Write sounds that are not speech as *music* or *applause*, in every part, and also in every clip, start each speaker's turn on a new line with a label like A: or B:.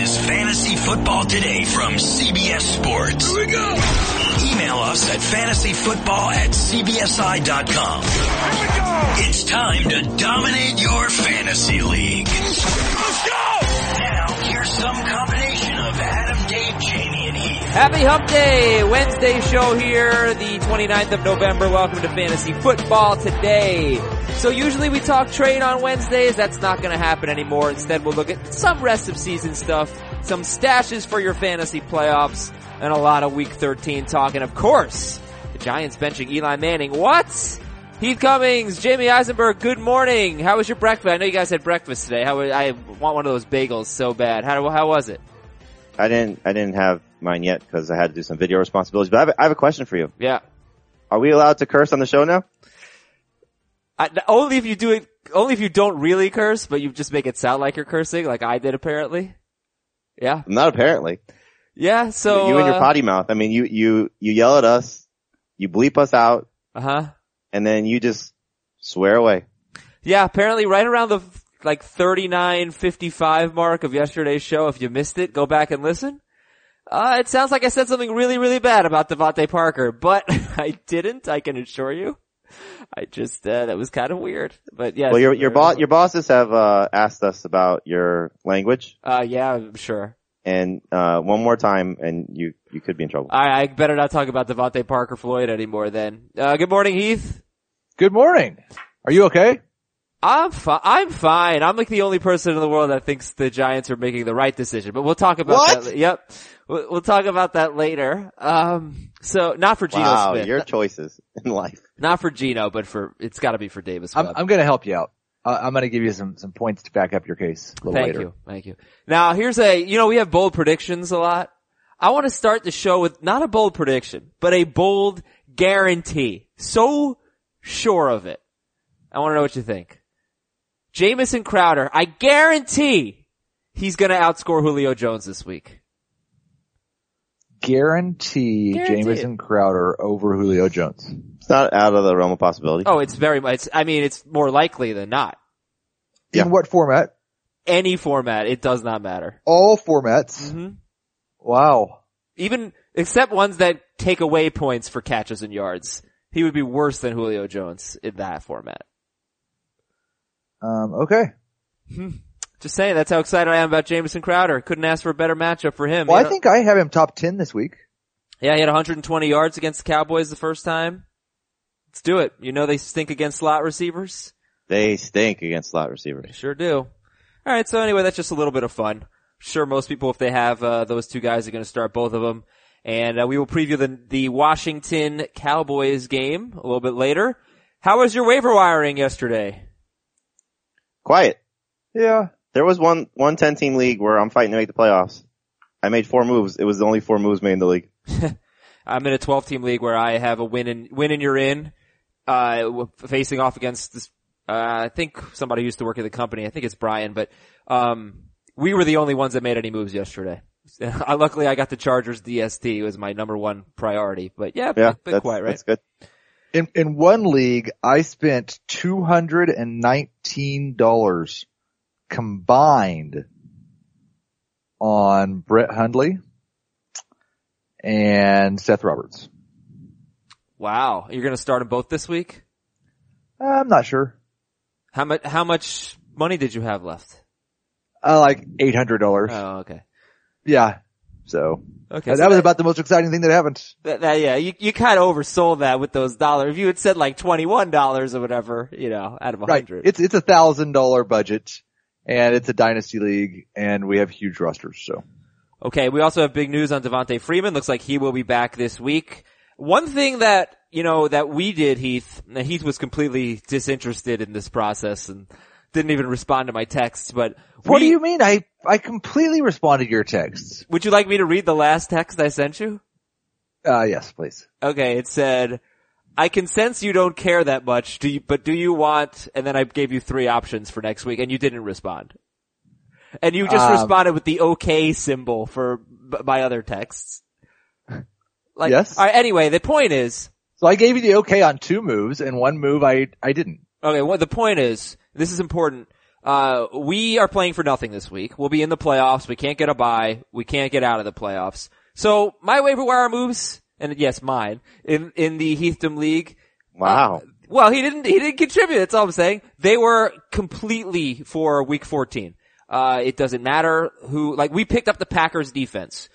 A: is Fantasy Football Today from CBS Sports. Here we go. Email us at fantasyfootball at cbsi.com. Here we go. It's time to dominate your fantasy league. Let's go. Now, here's some combination of Adam, Dave, Heath.
B: Happy Hump Day! Wednesday show here, the 29th of November. Welcome to Fantasy Football today. So usually we talk trade on Wednesdays. That's not to happen anymore. Instead, we'll look at some rest of season stuff, some stashes for your fantasy playoffs, and a lot of week 13 talk. And of course, the Giants benching Eli Manning. What? Heath Cummings, Jamey Eisenberg, good morning. How was your breakfast? I know you guys had breakfast today. How I want one of those bagels so bad. How, how was it?
C: I didn't. I didn't have mine yet because I had to do some video responsibilities. But I have, I have a question for you.
B: Yeah.
C: Are we allowed to curse on the show now?
B: I, only if you do it, only if you don't really curse, but you just make it sound like you're cursing, like I did apparently. Yeah.
C: Not apparently.
B: Yeah. So
C: you and your
B: uh,
C: potty mouth. I mean, you you you yell at us, you bleep us out,
B: Uh huh.
C: and then you just swear away.
B: Yeah. Apparently, right around the like 39, 55 mark of yesterday's show. If you missed it, go back and listen. Uh, it sounds like I said something really, really bad about DeVante Parker, but *laughs* I didn't. I can assure you. I just uh, that was kind of weird, but yeah.
C: Well, your your boss your bosses have uh, asked us about your language,
B: Uh, yeah, I'm sure.
C: and uh, one more time, and you you could be in trouble.
B: I, I better not talk about DeVante Parker Floyd anymore. Then. Uh, good morning, Heath.
D: Good morning. Are you okay?
B: I'm fine. I'm fine. I'm like the only person in the world that thinks the Giants are making the right decision, but we'll talk about
D: What?
B: that. Yep. We'll, we'll talk about that later. Um, so not for Geno
C: wow,
B: Smith.
C: your choices in life.
B: Not for Geno, but for, it's gotta be for Davis
D: I'm, I'm going to help you out. Uh, I'm going to give you some, some points to back up your case a little
B: Thank
D: later.
B: you. Thank you. Now here's a, you know, we have bold predictions a lot. I want to start the show with not a bold prediction, but a bold guarantee. So sure of it. I want to know what you think. Jamison Crowder, I guarantee he's gonna outscore Julio Jones this week.
D: Guarantee,
B: Guarantee
D: Jamison Crowder over Julio Jones.
C: It's not out of the realm of possibility.
B: Oh, it's very much, I mean, it's more likely than not.
C: Yeah.
D: In what format?
B: Any format, it does not matter.
D: All formats.
B: hmm
D: Wow.
B: Even, except ones that take away points for catches and yards. He would be worse than Julio Jones in that format.
D: Um, okay.
B: Just saying, that's how excited I am about Jamison Crowder. Couldn't ask for a better matchup for him.
D: Well,
B: You
D: I
B: know-
D: think I have him top 10 this week.
B: yeah, he had 120 yards against the Cowboys the first time. Let's do it. You know they stink against slot receivers?
C: They stink against slot receivers.
B: They sure do. Alright, so anyway, that's just a little bit of fun. Sure, most people, if they have, uh, those two guys are gonna start both of them. And, uh, we will preview the, the Washington Cowboys game a little bit later. How was your waiver wiring yesterday?
C: Quiet.
D: Yeah.
C: There was one one ten team league where I'm fighting to make the playoffs. I made four moves. It was the only four moves made in the league. *laughs*
B: I'm in a 12 team league where I have a win and win and you're in, uh, facing off against this, uh, I think somebody used to work at the company. I think it's Brian, but, um, we were the only ones that made any moves yesterday. *laughs* Uh, Luckily I got the Chargers DST. It was my number one priority, but yeah,
C: Yeah,
B: bit, bit quiet, right?
C: that's good.
D: In, in one league, I spent $219 combined on Brett Hundley and Seth Roberts.
B: Wow. You're going to start them both this week?
D: I'm not sure.
B: How much, how much money did you have left?
D: Uh, like $800.
B: Oh, okay.
D: Yeah. So
B: Okay.
D: that
B: so
D: was about the most exciting thing that happened.
B: That, that, yeah, you, you kind of oversold that with those dollars. If you had said like $21 or whatever, you know, out of a
D: Right.
B: hundred.
D: It's, it's a thousand dollar budget and it's a dynasty league and we have huge rosters. So
B: Okay, we also have big news on Devonta Freeman. Looks like he will be back this week. One thing that, you know, that we did, Heath, Heath was completely disinterested in this process and didn't even respond to my texts, but
D: what
B: we-
D: do you mean? I, I completely responded to your texts.
B: would you like me to read the last text I sent you?
D: Uh, yes, please.
B: Okay, it said, I can sense you don't care that much, do you, but do you want, and then I gave you three options for next week and you didn't respond. And you just
D: Um,
B: responded with the okay symbol for b- my other texts. Like,
D: Yes.
B: alright, anyway, the point is,
D: So I gave you the okay on two moves and one move I, I didn't.
B: okay, what the point is, this is important. Uh, we are playing for nothing this week. We'll be in the playoffs. We can't get a bye. We can't get out of the playoffs. So my waiver wire moves, and yes, mine, in, in the Heathdom League,
C: Wow.
B: well, he didn't. He didn't contribute. That's all I'm saying. They were completely for Week 14. Uh, it doesn't matter who. Like we picked up the Packers defense.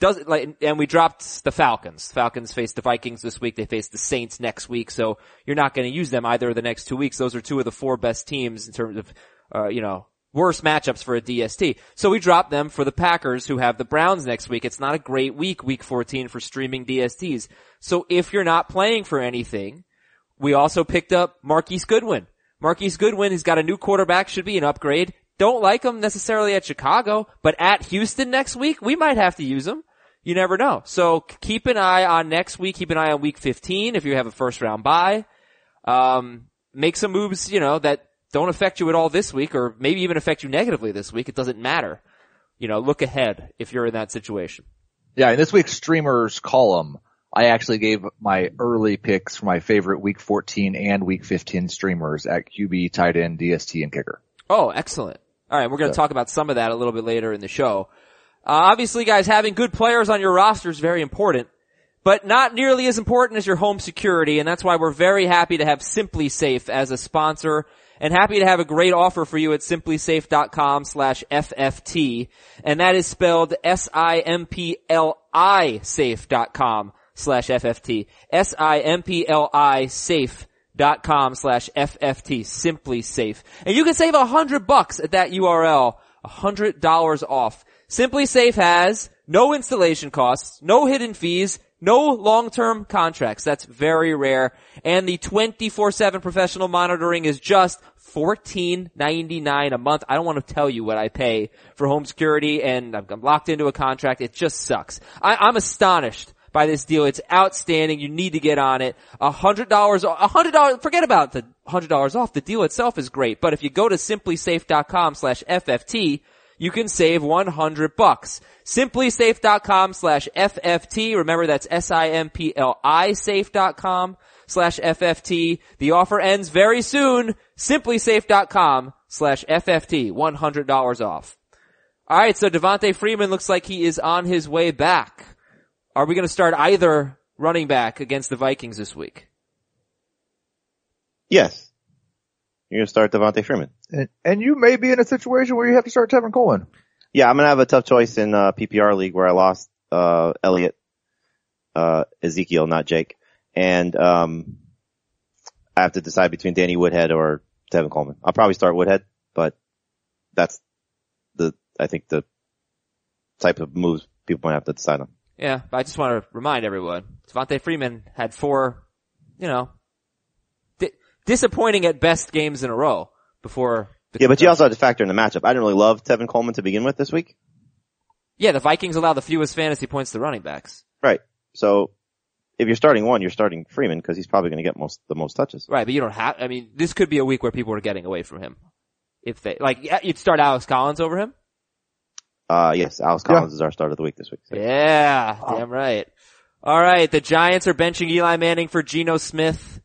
B: Doesn't like, and we dropped the Falcons. Falcons face the Vikings this week. They face the Saints next week. So you're not going to use them either of the next two weeks. Those are two of the four best teams in terms of, uh, you know, worse matchups for a DST. So we dropped them for the Packers who have the Browns next week. It's not a great week, week 14 for streaming DSTs. So if you're not playing for anything, we also picked up Marquise Goodwin. Marquise Goodwin, he's got a new quarterback, should be an upgrade. Don't like him necessarily at Chicago, but at Houston next week, we might have to use him. You never know. So keep an eye on next week. Keep an eye on week 15 if you have a first round bye. Um, make some moves, you know, that don't affect you at all this week or maybe even affect you negatively this week. It doesn't matter. You know, look ahead if you're in that situation.
D: Yeah, in this week's streamers column, I actually gave my early picks for my favorite week 14 and week 15 streamers at QB, tight end, DST, and kicker.
B: Oh, excellent. All right, we're going to talk about some of that a little bit later in the show. Uh, obviously, guys, having good players on your roster is very important, but not nearly as important as your home security, and that's why we're very happy to have SimpliSafe as a sponsor, and happy to have a great offer for you at simplisafe.com slash FFT, and that is spelled S-I-M-P-L-I safe.com slash FFT. S-I-M-P-L-I safe dot com slash FFT, SimpliSafe. And you can save a hundred bucks at that URL, a hundred dollars off. SimpliSafe has no installation costs, no hidden fees, no long-term contracts. That's very rare. And the 24-7 professional monitoring is just $14.99 a month. I don't want to tell you what I pay for home security and I'm locked into a contract. It just sucks. I, I'm astonished by this deal. It's outstanding. You need to get on it. A hundred dollars, a hundred dollars, forget about the hundred dollars off. The deal itself is great. But if you go to simplisafe.com slash FFT, you can save 100 bucks. Simplisafe.com slash FFT. Remember that's S-I-M-P-L-I safe.com slash FFT. The offer ends very soon. Simplisafe.com slash FFT. $100 off. Alright, so Devonta Freeman looks like he is on his way back. Are we gonna start either running back against the Vikings this week?
C: Yes. You're gonna start Devonta Freeman.
D: And, and you may be in a situation where you have to start Tevin Coleman.
C: Yeah, I'm gonna have a tough choice in uh, PPR league where I lost uh, Elliott, uh, Ezekiel, not Jake, and um, I have to decide between Danny Woodhead or Tevin Coleman. I'll probably start Woodhead, but that's the I think the type of moves people might have to decide on.
B: Yeah, but I just want to remind everyone, Devonta Freeman had four, you know, di- disappointing at best games in a row before. The
C: Yeah, but you also had to factor in the matchup. I didn't really love Tevin Coleman to begin with this week.
B: yeah, the Vikings allow the fewest fantasy points to running backs.
C: Right. So if you're starting one, you're starting Freeman because he's probably going to get most the most touches.
B: Right, but you don't have. I mean, this could be a week where people are getting away from him. If they like, you'd start Alex Collins over him.
C: Uh, yes, Alex Collins is our start of the week this week. So.
B: Yeah, damn right. All right, the Giants are benching Eli Manning for Geno Smith.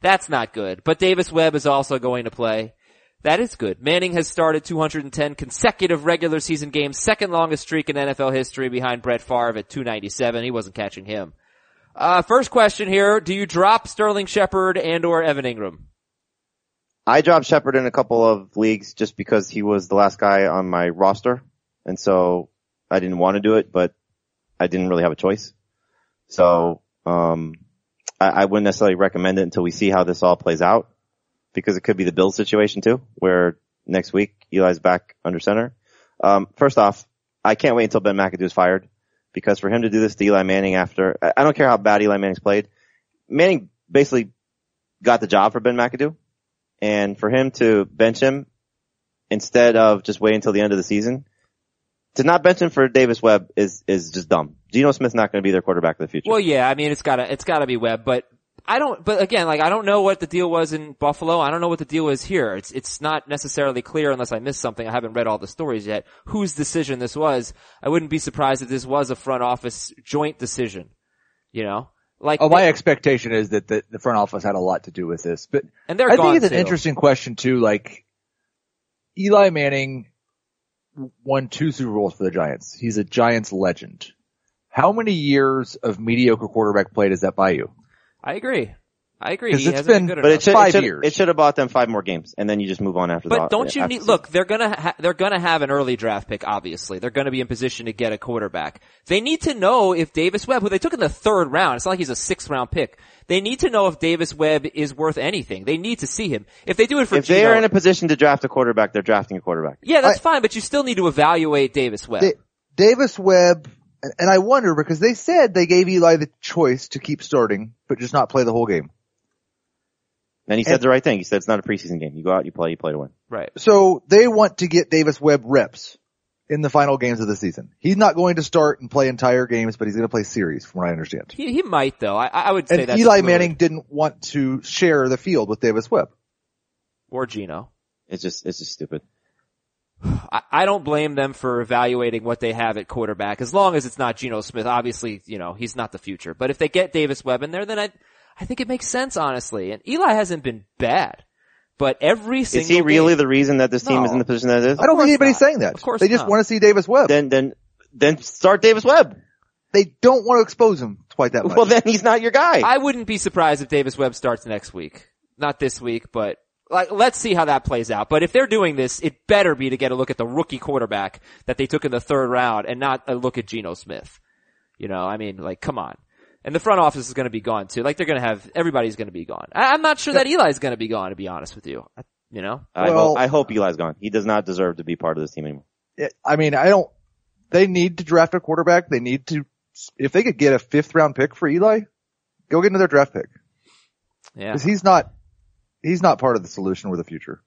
B: That's not good. But Davis Webb is also going to play. That is good. Manning has started 210 consecutive regular season games, second longest streak in NFL history behind Brett Favre at 297. He wasn't catching him. Uh, first question here. Do you drop Sterling Shepard and or Evan Engram?
C: I dropped Shepard in a couple of leagues just because he was the last guy on my roster. And so I didn't want to do it, but I didn't really have a choice. So, um, I, I wouldn't necessarily recommend it until we see how this all plays out because it could be the Bills situation too, where next week Eli's back under center. Um, first off, I can't wait until Ben McAdoo is fired because for him to do this to Eli Manning after, I don't care how bad Eli Manning's played. Manning basically got the job for Ben McAdoo and for him to bench him instead of just waiting until the end of the season, to not bench him for Davis Webb is, is just dumb. Geno Smith's not going to be their quarterback of the future.
B: Well, yeah, I mean, it's gotta, it's gotta be Webb, but I don't, but again, like, I don't know what the deal was in Buffalo. I don't know what the deal is here. It's, it's not necessarily clear unless I missed something. I haven't read all the stories yet. Whose decision this was. I wouldn't be surprised if this was a front office joint decision. You know? Like,
D: Oh, my expectation is that the, the front office had a lot to do with this, but
B: and they're
D: I think it's an interesting question too. Like, Eli Manning won two Super Bowls for the Giants. He's a Giants legend. How many years of mediocre quarterback play does that buy you?
B: I agree. I agree. He
D: it's
B: hasn't
D: been-
B: good
C: But it should,
D: Five
C: it should,
D: years.
C: it should have bought them five more games, and then you just move on after that.
B: But
C: the.
B: don't you need, look, they're gonna, ha- they're gonna have an early draft pick, obviously. They're gonna be in position to get a quarterback. They need to know if Davis Webb, who they took in the third round, it's not like he's a sixth round pick. They need to know if Davis Webb is worth anything. They need to see him. If they do it for
C: If they are in a position to draft a quarterback, they're drafting a quarterback.
B: yeah, that's fine, but you still need to evaluate Davis Webb.
E: Da- Davis Webb, and- and I wonder because they said they gave Eli the choice to keep starting, but just not play the whole game.
C: And he said
E: And-
C: the right thing. He said it's not a preseason game. You go out, you play, you play to win.
B: right.
E: So they want to get Davis Webb reps in the final games of the season. He's not going to start and play entire games, but he's going to play series, from what I understand.
B: He, he might though. I, I would say
E: And
B: that's
E: Eli
B: fluid.
E: Manning didn't want to share the field with Davis Webb.
B: or Geno.
C: It's just, it's just stupid.
B: I, I don't blame them for evaluating what they have at quarterback as long as it's not Geno Smith. Obviously, you know, he's not the future. But if they get Davis Webb in there, then I, I think it makes sense, honestly. And Eli hasn't been bad. But every single
C: Is he really
B: game-
C: the reason that this team is in the position that it is?
E: I don't think anybody's
B: not.
E: saying that.
B: Of course
E: they just
B: not.
E: want to see Davis Webb.
C: Then, then, then start Davis Webb.
E: they don't want to expose him quite that much.
C: Well, then he's not your guy.
B: I wouldn't be surprised if Davis Webb starts next week. Not this week, but like, let's see how that plays out. But if they're doing this, it better be to get a look at the rookie quarterback that they took in the third round and not a look at Geno Smith. You know, I mean, like, come on. And the front office is going to be gone too. Like, they're going to have, everybody's going to be gone. I, I'm not sure that Eli's going to be gone, to be honest with you. I, you know?
C: I,
E: Well-
C: hope, I hope Eli's gone. He does not deserve to be part of this team anymore.
E: It- I mean, I don't, they need to draft a quarterback. They need to, if they could get a fifth round pick for Eli, go get another draft pick.
B: Yeah.
E: Cause he's not, he's not part of the solution or the future.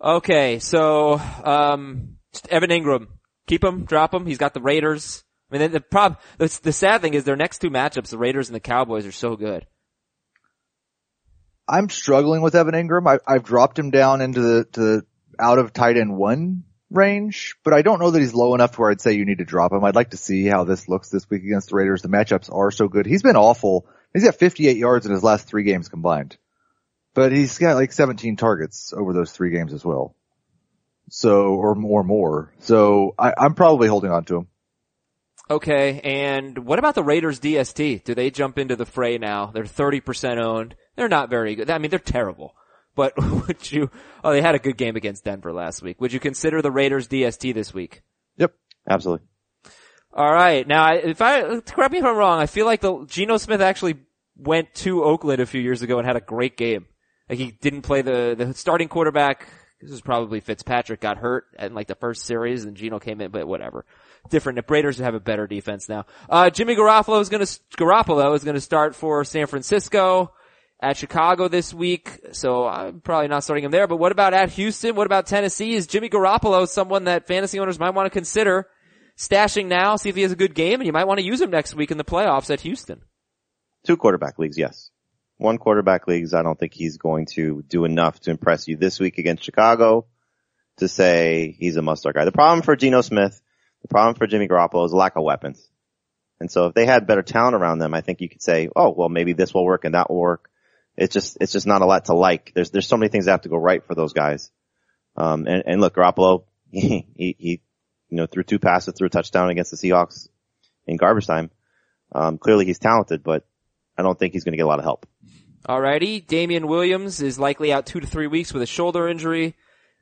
B: Okay, so, um, Evan Engram. Keep him, drop him. He's got the Raiders. I mean, the prob, the, the sad thing is their next two matchups, the Raiders and the Cowboys are so good.
E: I'm struggling with Evan Engram. I, I've dropped him down into the, to the out of tight end one range, but I don't know that he's low enough to where I'd say you need to drop him. I'd like to see how this looks this week against the Raiders. The matchups are so good. He's been awful. He's got 58 yards in his last three games combined, but he's got like 17 targets over those three games as well. So, or more, more. So I, I'm probably holding on to him.
B: Okay, and what about the Raiders DST? Do they jump into the fray now? They're 30% owned. They're not very good. I mean, they're terrible. But *laughs* would you, oh, they had a good game against Denver last week. Would you consider the Raiders DST this week?
E: Yep.
C: Absolutely.
B: Alright, now if I, correct me if I'm wrong, I feel like the, Geno Smith actually went to Oakland a few years ago and had a great game. Like he didn't play the, the starting quarterback, this was probably Fitzpatrick got hurt in like the first series and Geno came in, but whatever. Different. The Raiders have a better defense now. Uh, Jimmy Garoppolo is gonna, Garoppolo is gonna start for San Francisco at Chicago this week, so I'm probably not starting him there, but what about at Houston? What about Tennessee? Is Jimmy Garoppolo someone that fantasy owners might want to consider stashing now, see if he has a good game, and you might want to use him next week in the playoffs at Houston?
C: Two quarterback leagues, yes. One quarterback leagues, I don't think he's going to do enough to impress you this week against Chicago to say he's a must-start guy. The problem for Geno Smith, the problem for Jimmy Garoppolo is lack of weapons. And so if they had better talent around them, I think you could say, oh, well, maybe this will work and that will work. It's just, it's just not a lot to like. There's, there's so many things that have to go right for those guys. Um, and, and look, Garoppolo, *laughs* he, he, he, you know, threw two passes, threw a touchdown against the Seahawks in garbage time. Um, clearly he's talented, but I don't think he's going to get a lot of help.
B: Alrighty, Damien Williams is likely out two to three weeks with a shoulder injury.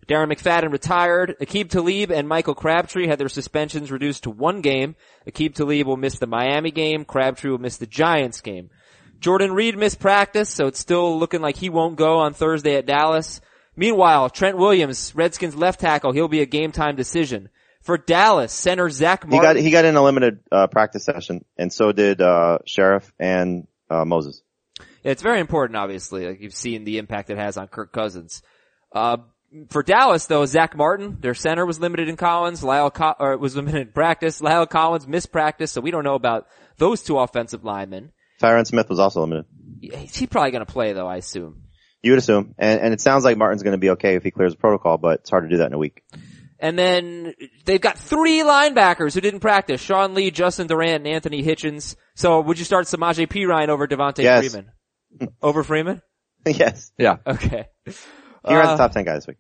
B: Darren McFadden retired. Aqib Talib and Michael Crabtree had their suspensions reduced to one game. Aqib Talib will miss the Miami game. Crabtree will miss the Giants game. Jordan Reed missed practice, so it's still looking like he won't go on Thursday at Dallas. Meanwhile, Trent Williams, Redskins left tackle, he'll be a game time decision. For Dallas, center Zack
C: He got, he got in a limited, uh, practice session and so did, uh, Sheriff and, uh, Moses.
B: It's very important, obviously. Like you've seen the impact it has on Kirk Cousins. Uh, for Dallas though, Zack Martin, their center was limited in Collins, Lyle Co- or was limited in practice. La'el Collins missed practice, so we don't know about those two offensive linemen.
C: Tyron Smith was also limited.
B: He's probably gonna play though, I assume.
C: You would assume. And, and it sounds like Martin's going to be okay if he clears the protocol, but it's hard to do that in a week.
B: And then they've got three linebackers who didn't practice. Sean Lee, Justin Durant, and Anthony Hitchens. So would you start Samaje Perine over Devonta
C: Yes.
B: Freeman? Over Freeman? *laughs*
C: yes.
D: Yeah.
B: Okay.
C: He ran
B: Uh,
C: the top 10 guys this week.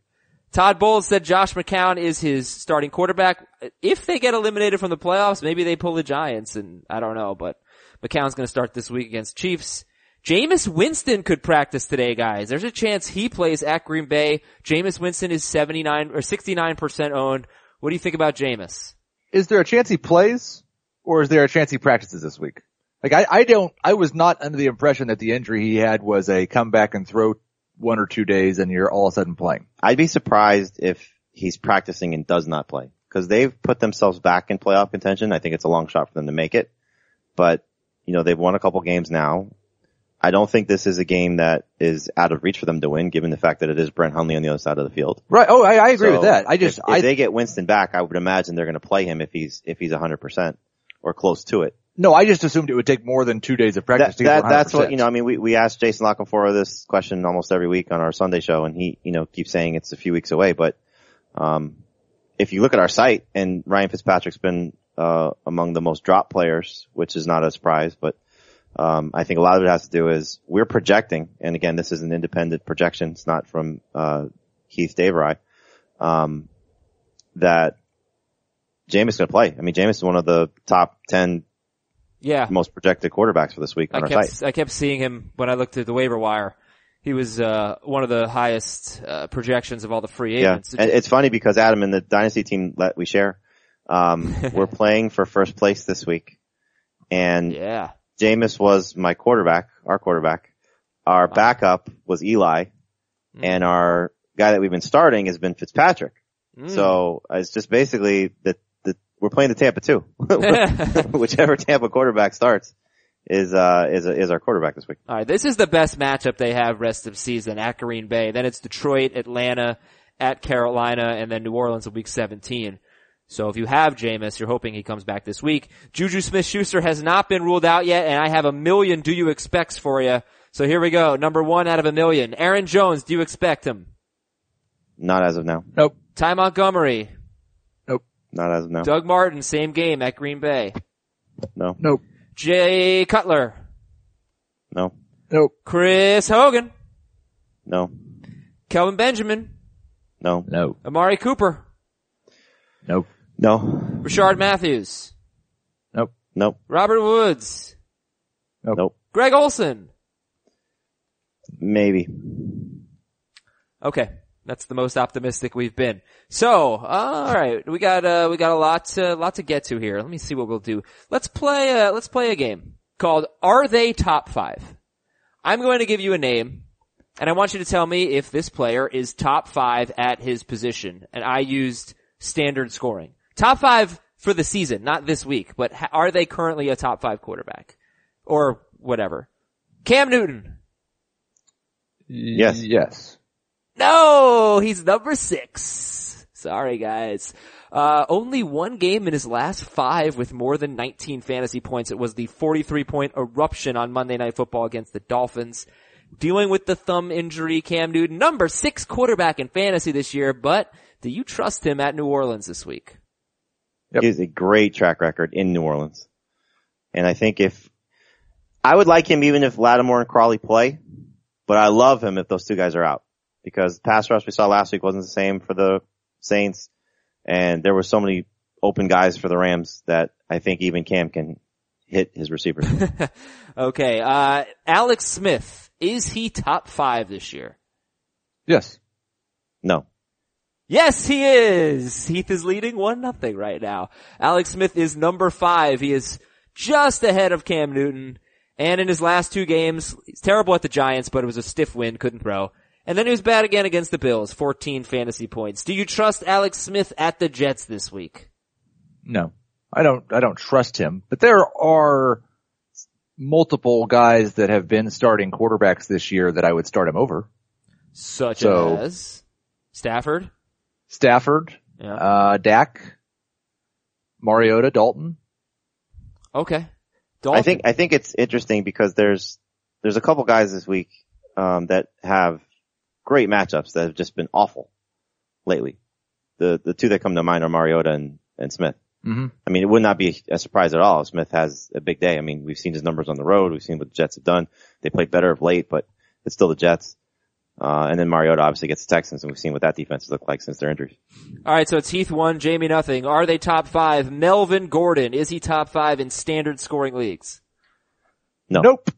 B: Todd Bowles said Josh McCown is his starting quarterback. If they get eliminated from the playoffs, maybe they pull the Giants and I don't know, but McCown's going to start this week against Chiefs. Jameis Winston could practice today, guys. There's a chance he plays at Green Bay. Jameis Winston is 79 or 69% owned. What do you think about Jameis?
E: Is there a chance he plays or is there a chance he practices this week? Like I, I don't, I was not under the impression that the injury he had was a come back and throw one or two days and you're all of a sudden playing.
C: I'd be surprised if he's practicing and does not play because they've put themselves back in playoff contention. I think it's a long shot for them to make it, but you know, they've won a couple games now. I don't think this is a game that is out of reach for them to win, given the fact that it is Brett Hundley on the other side of the field.
E: Right. Oh, I, I agree
C: So
E: with that. I just,
C: if, if they get Winston back, I would imagine they're going to play him if he's if he's 100 percent or close to it.
E: No, I just assumed it would take more than two days of practice
C: That,
E: to get
C: that, that's what you know. I mean, we we asked Jason La Canfora this question almost every week on our Sunday show, and he you know keeps saying it's a few weeks away. But um, if you look at our site, and Ryan Fitzpatrick's been uh, among the most dropped players, which is not a surprise, but um, I think a lot of it has to do is we're projecting, and again, this is an independent projection. It's not from uh, Keith Davery. Um, that Jameis is going to play. I mean, Jameis is one of the top ten
B: Yeah.
C: most projected quarterbacks for this week
B: I
C: on our
B: kept,
C: site.
B: I kept seeing him when I looked at the waiver wire. He was, uh, one of the highest, uh, projections of all the free agents.
C: Yeah, and it's funny because Adam and the dynasty team that we share, um, *laughs* we're playing for first place this week, and
B: yeah.
C: Jameis was my quarterback, our quarterback. Our backup was Eli,
B: Hmm.
C: and our guy that we've been starting has been Fitzpatrick.
B: Mm.
C: So it's just basically that the, we're playing the Tampa two, *laughs* *laughs* whichever Tampa quarterback starts is uh is is our quarterback this week.
B: All right, this is the best matchup they have rest of season at Green Bay. Then it's Detroit, Atlanta, at Carolina, and then New Orleans in week 17. So if you have Jameis, you're hoping he comes back this week. Juju Smith-Schuster has not been ruled out yet, and I have a million do you expects for you. So here we go. Number one out of a million. Aaron Jones, do you expect him?
C: Not as of now.
E: Nope.
B: Ty Montgomery,
C: Not as of now.
B: Doug Martin, same game at Green Bay.
C: No.
E: Nope.
B: Jay Cutler,
C: No.
E: Nope.
B: Chris Hogan,
C: No.
B: Kelvin Benjamin,
C: No.
E: No.
B: Amari Cooper,
E: Nope.
C: No.
B: Rishard Matthews,
E: Nope.
C: Nope.
B: Robert Woods,
E: Nope.
C: Nope.
B: Greg Olsen.
C: Maybe.
B: Okay. That's the most optimistic we've been. So, all right, we got uh, we got a lot to lot to get to here. Let me see what we'll do. Let's play uh, let's play a game called Are They Top Five? I'm going to give you a name, and I want you to tell me if this player is top five at his position. And I used standard scoring, top five for the season, not this week. But ha- are they currently a top five quarterback, or whatever? Cam Newton.
C: Yes.
E: Yes.
B: No, he's number six. Sorry guys. Uh, only one game in his last five with more than 19 fantasy points. It was the 43 point eruption on Monday Night Football against the Dolphins. Dealing with the thumb injury, Cam Newton, number six quarterback in fantasy this year, but do you trust him at New Orleans this week?
E: Yep.
C: He has a great track record in New Orleans. And I think if, I would like him even if Lattimore and Crawley play, but I love him if those two guys are out. Because the pass rush we saw last week wasn't the same for the Saints, and there were so many open guys for the Rams that I think even Cam can hit his receivers. *laughs*
B: Okay, uh, Alex Smith, is he top five this year?
E: Yes.
C: no.
B: Yes, he is. Heath is leading one nothing right now. Alex Smith is number five. He is just ahead of Cam Newton. And in his last two games, he's terrible at the Giants, but it was a stiff win, couldn't throw. And then he was bad again against the Bills, 14 fantasy points. Do you trust Alex Smith at the Jets this week?
E: No. I don't, I don't trust him, but there are multiple guys that have been starting quarterbacks this year that I would start him over.
B: Such
E: So-
B: as Stafford?
E: Stafford,
B: Yeah.
E: uh, Dak, Mariota, Dalton.
B: Okay.
C: I think, I think it's interesting because there's, there's a couple guys this week, um, that have great matchups that have just been awful lately. The, the two that come to mind are Mariota and, and Smith.
E: Mm-hmm.
C: I mean, it would not be a surprise at all if Smith has a big day. I mean, we've seen his numbers on the road. We've seen what the Jets have done. They played better of late, but it's still the Jets. Uh, and then Mariota obviously gets the Texans, and we've seen what that defense has looked like since their injuries.
B: All right, so it's Heath one, Jamey nothing. Are they top five? Melvin Gordon is he top five in standard scoring leagues?
C: No.
E: Nope.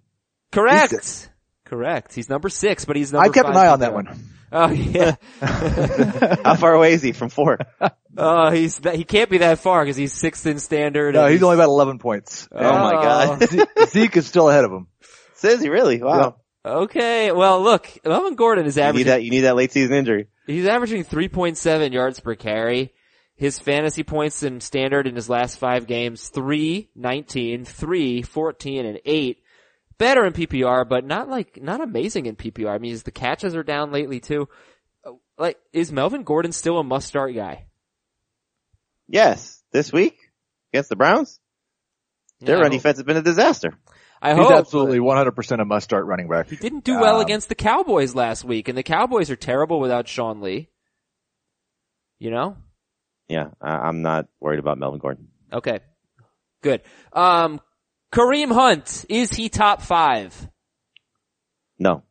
B: Correct.
E: He's
B: Correct. He's number six, but he's number.
E: I kept an eye on that
B: PPR.
E: one. *laughs*
B: Oh yeah. *laughs*
C: How far away is he from four? *laughs*
B: Oh, he's he can't be that far because he's sixth in standard.
E: No,
B: and
E: he's only about 11 points.
C: Oh, oh my God.
E: Ze- Zeke is still ahead of him.
C: Says he really? Wow.
B: Okay, well look, Melvin Gordon is
C: You need
B: averaging
C: that, you need that late season injury.
B: He's averaging 3.7 yards per carry. His fantasy points in standard in his last five games, 3, 19, 3, 14, and 8. Better in PPR, but not like, not amazing in PPR. I mean, the catches are down lately too. Uh, Like, is Melvin Gordon still a must start guy?
C: Yes. This week against the Browns, their
B: Yeah,
C: run defense has been a disaster.
B: I
E: He's
B: hope.
E: absolutely 100% a must start running back.
B: He didn't do well
E: Um,
B: against the Cowboys last week, and the Cowboys are terrible without Sean Lee. You know?
C: Yeah, I, I'm not worried about Melvin Gordon.
B: Okay. Good. Um, Kareem Hunt, is he top five?
C: No.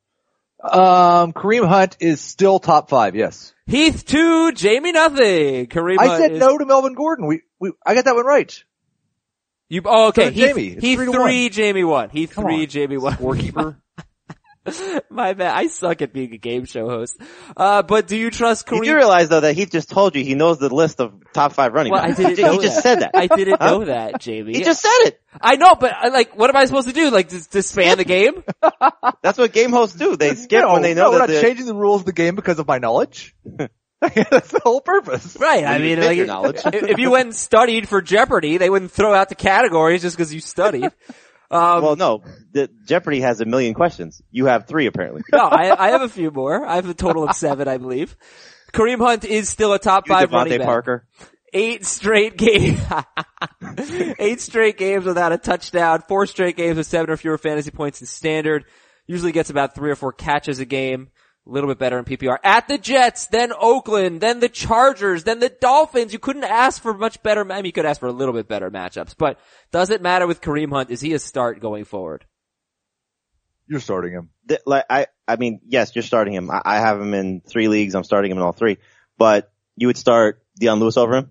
E: Um, Kareem Hunt is still top five, yes.
B: Heath two, Jamey nothing. Kareem
E: I
B: Hunt
E: said
B: is-
E: no to Melvin Gordon. We, we, I got that one right.
B: You, oh, okay.
E: So
B: Heath,
E: Jamey. It's
B: Heath
E: three
B: three. Jamey one. Heath
E: Come
B: three,
E: on.
B: Jamie one.
E: Scorekeeper. *laughs* *laughs*
B: My bad. I suck at being a game show host. Uh, but do you trust
C: You
B: Kareem?
C: do realize though that he just told you he knows the list of top five running
B: well, I
C: backs.
B: didn't
C: he
B: know
C: just said that.
B: I didn't
C: Huh?
B: know that, Jamey.
C: He just said it.
B: I know, but uh, like, what am I supposed to do? Like, just, just span the game? *laughs*
C: That's what game hosts do. They skip
E: no,
C: when they know
E: no, we're
C: that
E: not
C: the-
E: changing the rules of the game because of my knowledge. *laughs* That's the whole purpose.
B: Right. I mean, like,
C: your knowledge.
B: if, if you went and studied for Jeopardy, they wouldn't throw out the categories just because you studied. Um,
C: Well, no. The Jeopardy has a million questions. You have three apparently. *laughs*
B: no, I, I have a few more. I have a total of seven, I believe. Kareem Hunt is still a top
C: You
B: five running
C: DeVante
B: back.
C: Parker.
B: Eight straight games, *laughs* eight straight games without a touchdown, four straight games with seven or fewer fantasy points in standard. Usually gets about three or four catches a game. A little bit better in PPR. At the Jets, then Oakland, then the Chargers, then the Dolphins. You couldn't ask for much better, I mean, you could ask for a little bit better matchups, but does it matter with Kareem Hunt? Is he a start going forward?
E: You're starting him.
C: The- like I, I mean, yes, you're starting him. I, I have him in three leagues. I'm starting him in all three. But you would start Dion Lewis over him?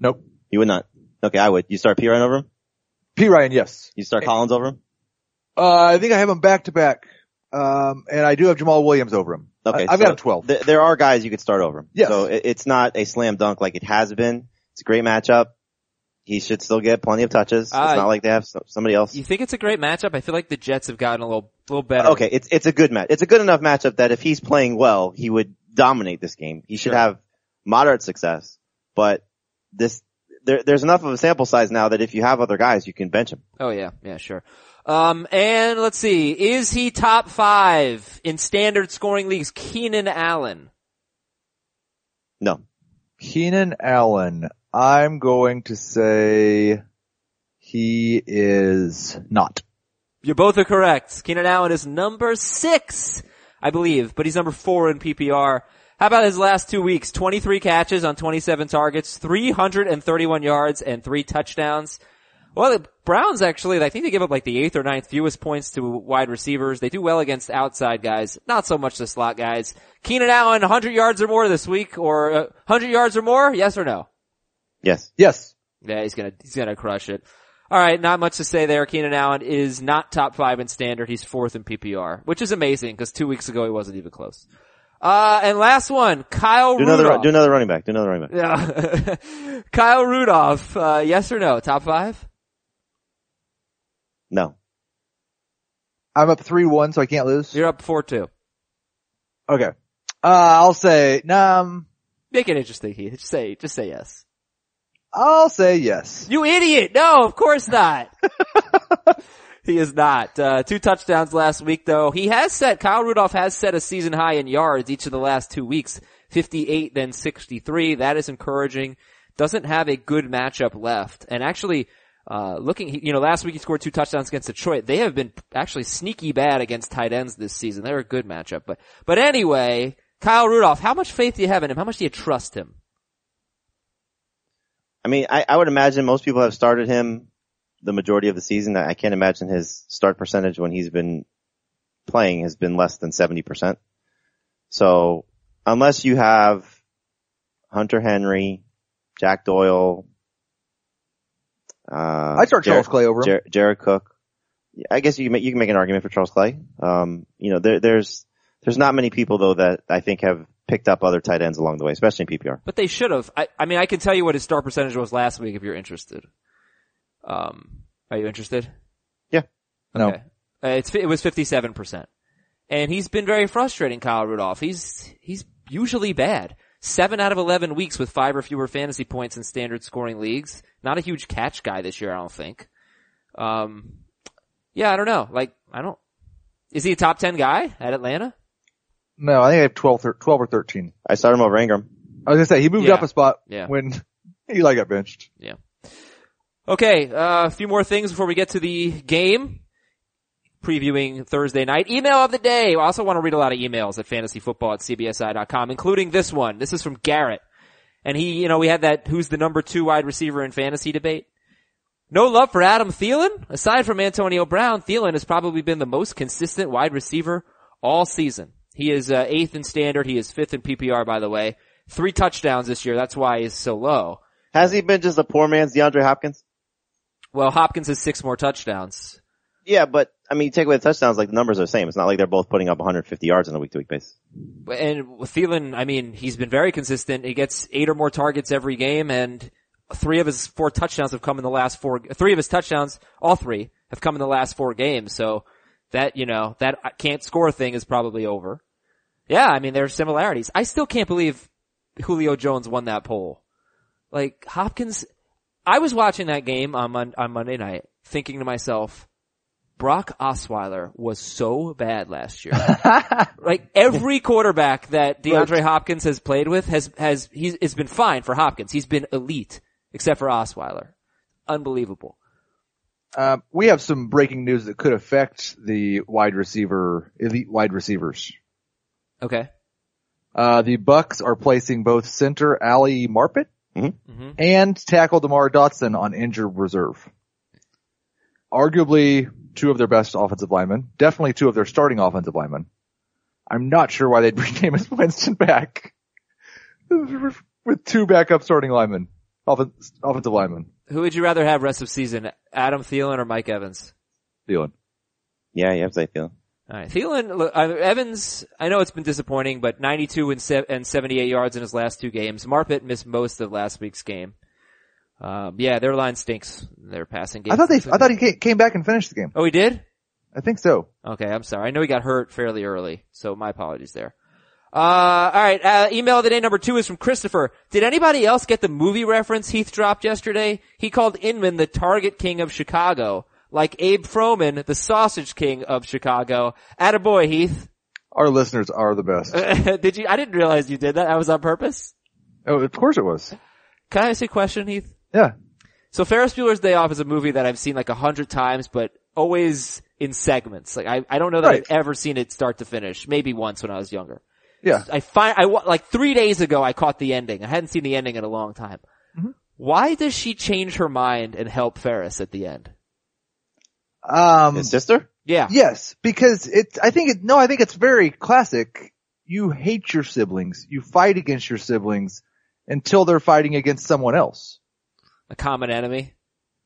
E: Nope.
C: You would not. Okay, I would. You start Perine over him?
E: Perine, yes.
C: You start Collins over him?
E: Uh, I think I have him back to back. Um, and I do have Jamaal Williams over him.
C: Okay,
E: I, have
C: so
E: got a 12.
C: th- there are guys you could start over him.
E: Yes.
C: So it, it's not a slam dunk like it has been. It's a great matchup. He should still get plenty of touches. It's
B: Uh,
C: not like they have so- somebody else.
B: You think it's a great matchup? I feel like the Jets have gotten a little, little better.
C: Okay, it's it's a good match. It's a good enough matchup that if he's playing well, he would dominate this game. He should
B: Sure.
C: have moderate success. But this there, there's enough of a sample size now that if you have other guys, you can bench him.
B: Oh yeah, yeah, sure. Um, and let's see, is he top five in standard scoring leagues? Keenan Allen.
C: No,
E: Keenan Allen. I'm going to say he is not.
B: You both are correct. Keenan Allen is number six, I believe, but he's number four in PPR. How about his last two weeks? 23 catches on 27 targets, 331 yards, and three touchdowns. Well, the Browns actually, I think they give up like the eighth or ninth fewest points to wide receivers. They do well against outside guys, not so much the slot guys. Keenan Allen, 100 yards or more this week, or uh, 100 yards or more? Yes or no?
C: yes,
E: Yes.
B: Yeah, he's gonna he's gonna crush it. All right, not much to say there. Keenan Allen is not top five in standard. He's fourth in PPR, which is amazing because two weeks ago he wasn't even close. Uh, and last one, Kyle
C: do another
B: Rudolph.
C: do another running back. Do another running back.
B: yeah, *laughs* Kyle Rudolph. Uh, yes or no? Top five?
C: No,
E: I'm up 3-1 so I can't lose.
B: You're up four two.
E: Okay. Uh, I'll say, um,
B: Make it interesting, Heath. Just say just say yes.
E: I'll say yes.
B: You idiot! No, of course not. *laughs* he is not. Uh, two touchdowns last week though. He has set, Kyle Rudolph has set a season high in yards each of the last two weeks. 58, then 63. That is encouraging. Doesn't have a good matchup left. And actually, uh, looking, you know, last week he scored two touchdowns against Detroit. They have been actually sneaky bad against tight ends this season. They're a good matchup. But, but anyway, Kyle Rudolph, how much faith do you have in him? How much do you trust him?
C: I mean, I, I would imagine most people have started him the majority of the season. I can't imagine his start percentage when he's been playing has been less than seventy percent. So unless you have Hunter Henry, Jack Doyle, uh,
E: I'd start
C: Jared-
E: Charles Clay over him.
C: Jared, Jared Cook. I guess you can make, you can make an argument for Charles Clay. Um, you know, there, there's, there's not many people though that I think have picked up other tight ends along the way, especially in PPR.
B: But they should have. I, I mean, I can tell you what his start percentage was last week if you're interested. Um, are you interested?
E: No.
B: Okay. Uh, it's, it was 57%. And he's been very frustrating, Kyle Rudolph. He's, he's usually bad. Seven out of 11 weeks with five or fewer fantasy points in standard scoring leagues. Not a huge catch guy this year, I don't think. Um, yeah, I don't know. Like, I don't, is he a top 10 guy at Atlanta?
E: No, I think I have 12, 12 or 13.
C: I started him over Engram.
E: I was gonna say, he moved
B: Yeah.
E: up a spot
B: Yeah.
E: when *laughs* Eli got benched. Yeah.
B: Okay, uh, a few more things before we get to the game. Previewing Thursday night. Email of the day. I also want to read a lot of emails at fantasyfootball at cbsi.com, including this one. This is from Garrett. And he, you know, we had that who's the number two wide receiver in fantasy debate. No love for Adam Thielen? Aside from Antonio Brown, Thielen has probably been the most consistent wide receiver all season. He is uh, eighth in standard. He is fifth in PPR, by the way. Three touchdowns this year. That's why he's so low.
C: Has he been just a poor man's DeAndre Hopkins?
B: Well, Hopkins has six more touchdowns.
C: Yeah, but I mean, you take away the touchdowns, like the numbers are the same. It's not like they're both putting up 150 yards on a week to week basis.
B: And with Thielen, I mean, he's been very consistent. He gets eight or more targets every game and three of his four touchdowns have come in the last four, three of his touchdowns, all three have come in the last four games. So that, you know, that can't score thing is probably over. Yeah, I mean, there are similarities. I still can't believe Julio Jones won that poll. Like Hopkins, I was watching that game on on Monday night thinking to myself, Brock Osweiler was so bad last year. *laughs* like every quarterback that DeAndre Hopkins has played with has, has, he's, it's been fine for Hopkins. He's been elite, except for Osweiler. Unbelievable.
E: Uh, we have some breaking news that could affect the wide receiver, elite wide receivers.
B: Okay.
E: Uh, the Bucks are placing both center Ali Marpet
B: hmm
E: and tackle Demar Dotson on injured reserve. Arguably two of their best offensive linemen, definitely two of their starting offensive linemen. I'm not sure why they'd bring *laughs* Jameis Winston back with two backup starting linemen, offen- offensive linemen.
B: Who would you rather have rest of season? Adam Thielen or Mike Evans?
E: Thielen.
C: Yeah, you have to say Thielen.
B: Alright. Thielen, look, uh, Evans, I know it's been disappointing, but 92 and, se- and 78 yards in his last two games. Marpet missed most of last week's game. Um, yeah, their line stinks. Their passing game.
E: I thought they, I thought he came back and finished the game.
B: Oh, he did?
E: I think so.
B: Okay, I'm sorry. I know he got hurt fairly early, so my apologies there. Uh, alright, uh, email of the day number two is from Christopher. Did anybody else get the movie reference Heath dropped yesterday? He called Inman the target king of Chicago, like Abe Froman, the sausage king of Chicago. Attaboy, Heath.
E: Our listeners are the best. *laughs*
B: did you, I didn't realize you did that. That was on purpose.
E: Oh, of course it was.
B: Can I ask you a question, Heath?
E: Yeah.
B: So Ferris Bueller's Day Off is a movie that I've seen like a hundred times, but always in segments. Like I, I don't know that
E: Right.
B: I've ever seen it start to finish. Maybe once when I was younger.
E: Yeah.
B: I find, I, wa- like three days ago I caught the ending. I hadn't seen the ending in a long time.
E: Mm-hmm.
B: Why does she change her mind and help Ferris at the end?
E: Um,
C: His sister?
B: Yeah.
E: Yes, because it, I think it, no, I think it's very classic. You hate your siblings. You fight against your siblings until they're fighting against someone else.
B: A common enemy.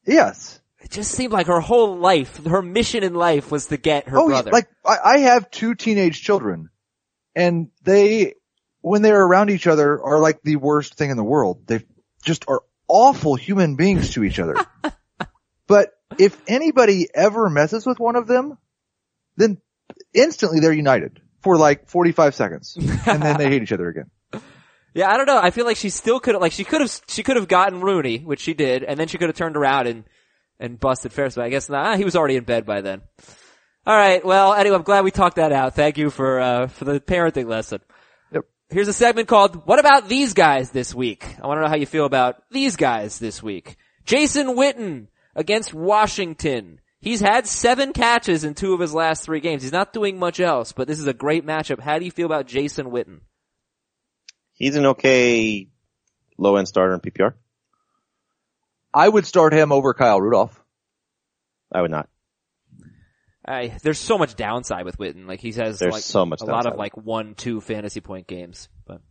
E: Yes.
B: It just seemed like her whole life, her mission in life was to get her
E: oh, yeah,
B: brother.
E: like I, I have two teenage children and they, when they're around each other are like the worst thing in the world. They just are awful human beings to each other. *laughs* but if anybody ever messes with one of them, then instantly they're united for like 45 seconds and then they hate each other again.
B: Yeah, I don't know. I feel like she still could have, like she could have, she could have gotten Rooney, which she did, and then she could have turned around and, and busted Ferris, but I guess not. He was already in bed by then. Alright, well, anyway, I'm glad we talked that out. Thank you for, uh, for the parenting lesson.
E: Yep.
B: Here's a segment called, what about these guys this week? I want to know how you feel about these guys this week. Jason Witten against Washington. He's had seven catches in two of his last three games. He's not doing much else, but this is a great matchup. How do you feel about Jason Witten?
C: He's an okay low end starter in PPR.
E: I would start him over Kyle Rudolph.
C: I would not.
B: I, there's so much downside with Witten. Like he has
C: There's
B: like
C: so much
B: a lot of like one, two fantasy point games. But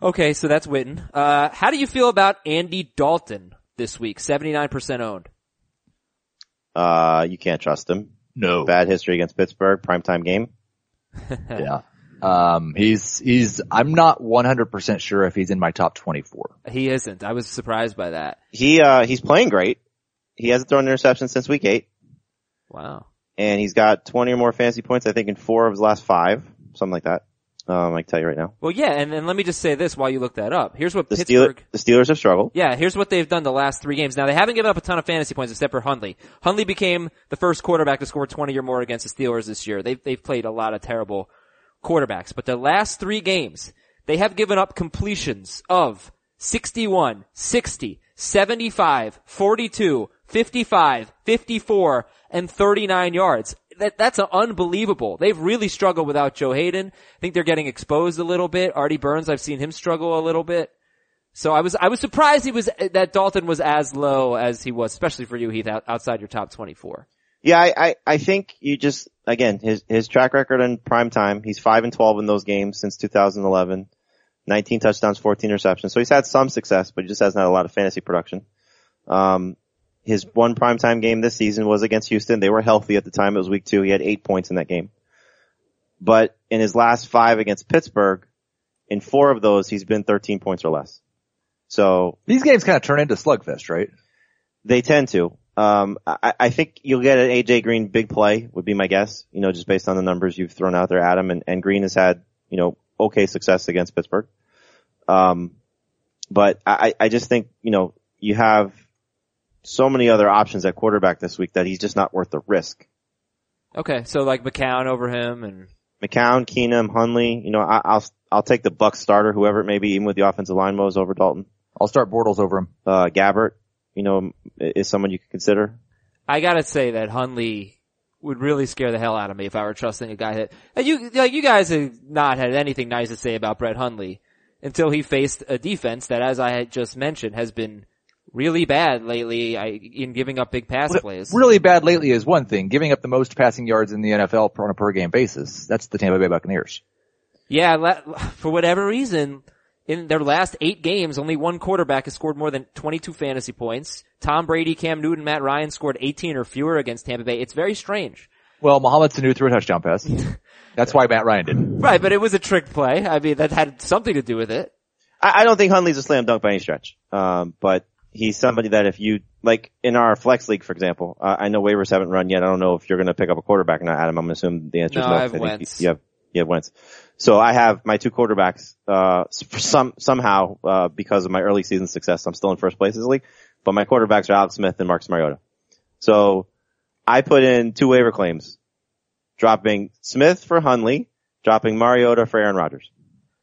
B: okay, so that's Witten. Uh, how do you feel about Andy Dalton this week? 79% owned.
C: Uh, you can't trust him.
D: No.
C: Bad history against Pittsburgh, primetime game. *laughs*
D: Yeah. Um, he's, he's, I'm not 100% sure if he's in my top 24.
B: He isn't. I was surprised by that.
C: He, uh, he's playing great. He hasn't thrown an interception since week eight.
B: Wow.
C: and he's got 20 or more fantasy points, I think, in four of his last five, something like that. Um, I can tell you right now.
B: Well, yeah, and, and let me just say this while you look that up. Here's what
C: The
B: Pittsburgh.
C: Steelers, the Steelers have struggled.
B: Yeah, here's what they've done the last three games. Now they haven't given up a ton of fantasy points except for Hundley. Hundley became the first quarterback to score 20 or more against the Steelers this year. They've, they've played a lot of terrible quarterbacks, but the last three games, they have given up completions of 61, 60, 75, 42, 55, 54, and 39 yards. That, that's unbelievable. They've really struggled without Joe Haden. I think they're getting exposed a little bit. Artie Burns, I've seen him struggle a little bit. So I was, I was surprised he was, that Dalton was as low as he was, especially for you, Heath, out, outside your top 24.
C: Yeah, I, I, I think you just, again, his, his track record in prime time, he's 5 and 12 in those games since 2011. 19 touchdowns, 14 receptions. So he's had some success, but he just hasn't had a lot of fantasy production. Um, his one primetime game this season was against Houston. They were healthy at the time. It was week two. He had eight points in that game. But in his last five against Pittsburgh, in four of those, he's been 13 points or less. So
D: These games kind of turn into slugfest, right?
C: they tend to. Um, I, I think you'll get an AJ Green big play would be my guess. You know, just based on the numbers you've thrown out there, Adam, and, and Green has had you know okay success against Pittsburgh. Um, but I, I just think you know you have so many other options at quarterback this week that he's just not worth the risk.
B: Okay, so like McCown over him and
C: McCown, Keenum, Hundley, you know, I, I'll I'll take the Buck starter, whoever it may be, even with the offensive line mows over Dalton.
D: I'll start Bortles over him.
C: Uh, Gabbert, you know, is someone you could consider.
B: I gotta say that Hundley would really scare the hell out of me if I were trusting a guy that, and you, like, you guys have not had anything nice to say about Brett Hundley until he faced a defense that, as I had just mentioned, has been really bad lately I, in giving up big pass plays.
D: Really bad lately is one thing. Giving up the most passing yards in the NFL on a per game basis. That's the Tampa Bay Buccaneers.
B: Yeah, for whatever reason, in their last eight games, only one quarterback has scored more than 22 fantasy points. Tom Brady, Cam Newton, Matt Ryan scored 18 or fewer against Tampa Bay. It's very strange.
D: Well, Mohamed Sanu threw a touchdown pass. *laughs* That's why Matt Ryan did.
B: Right, but it was a trick play. I mean, that had something to do with it.
C: I, I don't think Hundley's a slam dunk by any stretch. Um, but he's somebody that if you, like in our flex league, for example, uh, I know waivers haven't run yet. I don't know if you're going to pick up a quarterback or not, Adam. I'm going to assume the answer
B: No,
C: is no.
B: I have
C: think
B: Wentz.
C: You, you have, you have Wentz. So I have my two quarterbacks, uh, some, somehow, uh, because of my early season success, I'm still in first place in this league, but my quarterbacks are Alex Smith and Marcus Mariota. So I put in two waiver claims, dropping Smith for Hundley, dropping Mariota for Aaron Rodgers.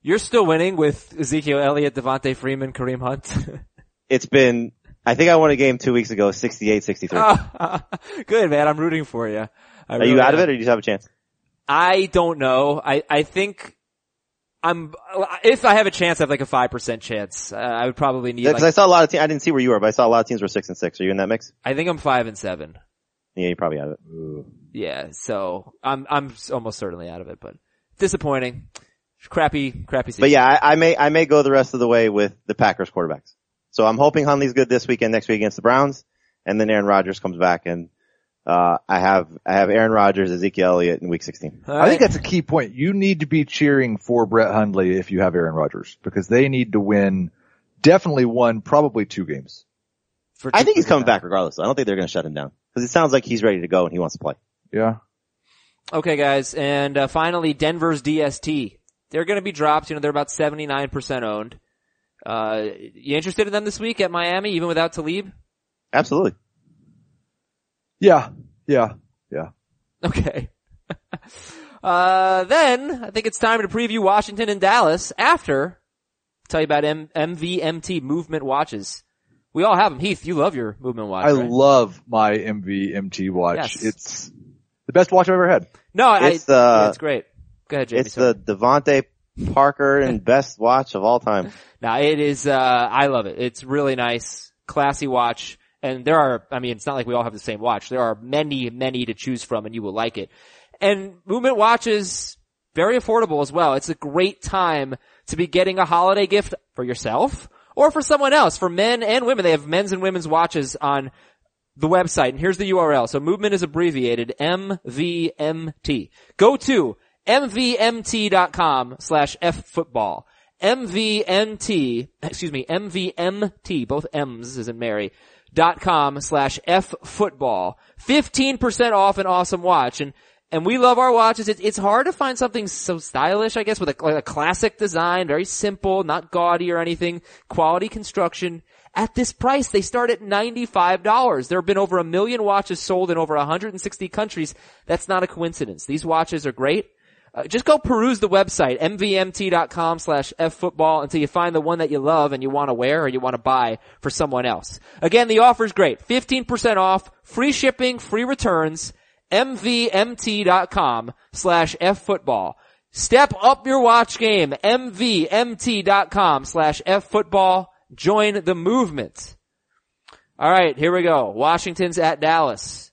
B: You're still winning with Ezekiel Elliott, Devonta Freeman, Kareem Hunt. *laughs*
C: It's been, I think I won a game two weeks ago, 68-63. *laughs*
B: Good man, I'm rooting for you.
C: Are you out of it or do you just have a chance?
B: I don't know. I, I think I'm, if I have a chance, I have like a 5% chance. Uh, I would probably need
C: Because
B: like,
C: I saw a lot of teams, I didn't see where you were, but I saw a lot of teams were six and six. Are you in that mix?
B: I think I'm 5 and 7.
C: Yeah, you're probably out of it.
B: Yeah, so I'm, I'm almost certainly out of it, but disappointing. Crappy, crappy season.
C: But yeah, I, I may, I may go the rest of the way with the Packers quarterbacks. So I'm hoping Hundley's good this weekend, next week against the Browns, and then Aaron Rodgers comes back and, uh, I have, I have Aaron Rodgers, Ezekiel Elliott in week 16.
B: All
E: I think that's a key point. You need to be cheering for Brett Hundley if you have Aaron Rodgers because they need to win definitely one, probably two games.
B: For
C: I think he's
B: two-
C: coming back regardless. I don't think they're going to shut him down. Cause it sounds like he's ready to go and he wants to play.
E: Yeah.
B: Okay, guys, and uh, finally, Denver's DST. They're going to be dropped. You know, they're about seventy nine percent owned. Uh, you interested in them this week at Miami, even without Talib?
C: Absolutely.
E: Yeah. Yeah. Yeah.
B: Okay. *laughs* uh, then I think it's time to preview Washington and Dallas after tell you about M- MVMT movement watches. We all have them. Heath, you love your movement watch.
E: I
B: right?
E: love my MVMT watch.
B: Yes.
E: It's the best watch I've ever had.
B: no, I,
C: It's the-
B: it's great. Go ahead, Jamey.
C: It's the DeVante Parker and *laughs* best watch of all time.
B: Now it is, uh, I love it. It's really nice, classy watch. And there are, I mean, it's not like we all have the same watch. There are many, many to choose from and you will like it. And Movement Watch is very affordable as well. It's a great time to be getting a holiday gift for yourself or for someone else, for men and women. They have men's and women's watches on the website. And here's the URL. So movement is abbreviated MVMT. Go to mvmt.com slash F-football. MVMT, excuse me, MVMT, both M's as in Mary, dot com slash f football 15% off an awesome watch. And and we love our watches. It's, it's hard to find something so stylish, I guess, with a, like a classic design, very simple, not gaudy or anything, quality construction. At this price, they start at $95. There have been over a million watches sold in over 160 countries. That's not a coincidence. These watches are great. Uh, just go peruse the website, mvmt.com slash ffootball until you find the one that you love and you want to wear or you want to buy for someone else. Again, the offer is great. 15% off, free shipping, free returns, mvmt.com slash ffootball. Step up your watch game, mvmt.com slash ffootball. Join the movement. All right, here we go. Washington's at Dallas.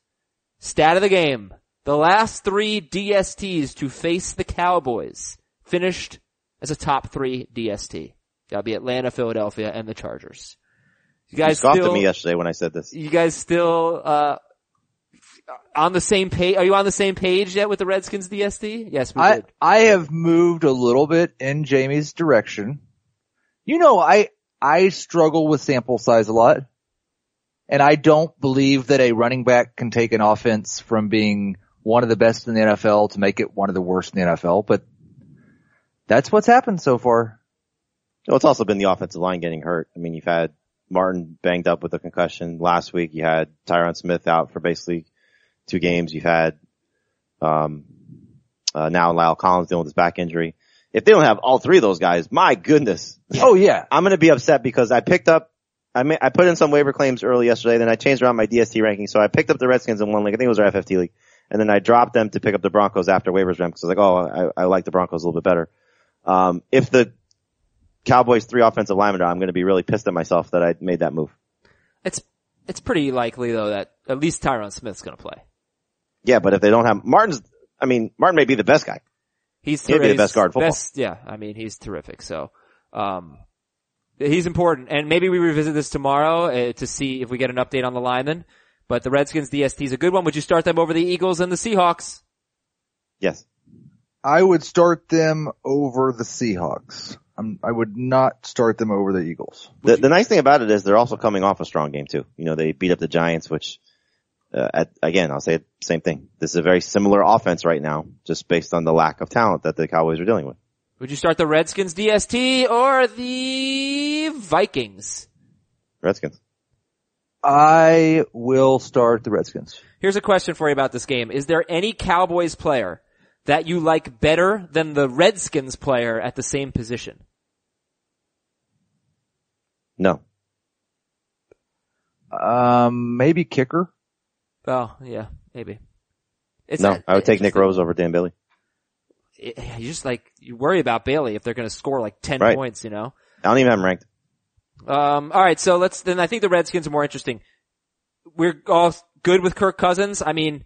B: Stat of the game. The last three DSTs to face the Cowboys finished as a top three DST. That'll be Atlanta, Philadelphia, and the Chargers. You
C: You
B: guys
C: scoffed
B: still,
C: at me yesterday when I said this.
B: you guys still, uh, on the same page? Are you on the same page yet with the Redskins DST? Yes, we
E: I,
B: did.
E: I have moved a little bit in Jamey's direction. You know, I, I struggle with sample size a lot. And I don't believe that a running back can take an offense from being one of the best in the NFL to make it one of the worst in the NFL, but that's what's happened so far.
C: Well, it's also been the offensive line getting hurt. I mean, you've had Martin banged up with a concussion last week. You had Tyron Smith out for basically two games. You've had, um, uh, now La'el Collins dealing with his back injury. If they don't have all three of those guys, my goodness,
E: Oh yeah.
C: I'm going to be upset because I picked up, I I put in some waiver claims early yesterday, then I changed around my DST ranking. So I picked up the Redskins in one league. I think it was our FFT league. And then I dropped them to pick up the Broncos after waivers ran because I was like, oh, I, I like the Broncos a little bit better. Um, if the Cowboys three offensive linemen are, I'm going to be really pissed at myself that I made that move.
B: It's, it's pretty likely though that at least Tyron Smith's gonna play.
C: Yeah, but if they don't have Martin's, I mean, Martin may be the best guy.
B: He's
C: He'd be the best guard football.
B: Best, yeah, I mean, he's terrific. So, um, he's important. And maybe we revisit this tomorrow uh, to see if we get an update on the lineman. But the Redskins DST is a good one. Would you start them over the Eagles and the Seahawks?
C: Yes.
E: I would start them over the Seahawks. I'm, I would not start them over the Eagles.
C: The, the nice thing about it is they're also coming off a strong game too. You know, they beat up the Giants, which, uh, at, again, I'll say it, same thing. This is a very similar offense right now, just based on the lack of talent that the Cowboys are dealing with.
B: Would you start the Redskins DST or the Vikings?
C: Redskins.
E: I will start the Redskins.
B: Here's a question for you about this game. Is there any Cowboys player that you like better than the Redskins player at the same position?
C: No.
E: Um, maybe kicker.
B: Oh, yeah, maybe. It's
C: no,
B: not-
C: I would take Nick. Rose over Dan Bailey.
B: it- you just like you worry about Bailey if they're going to score like ten
C: Right.
B: points, you know.
C: I don't even have him ranked.
B: Um, all right, so let's then. I think the Redskins are more interesting. We're all good with Kirk Cousins. I mean,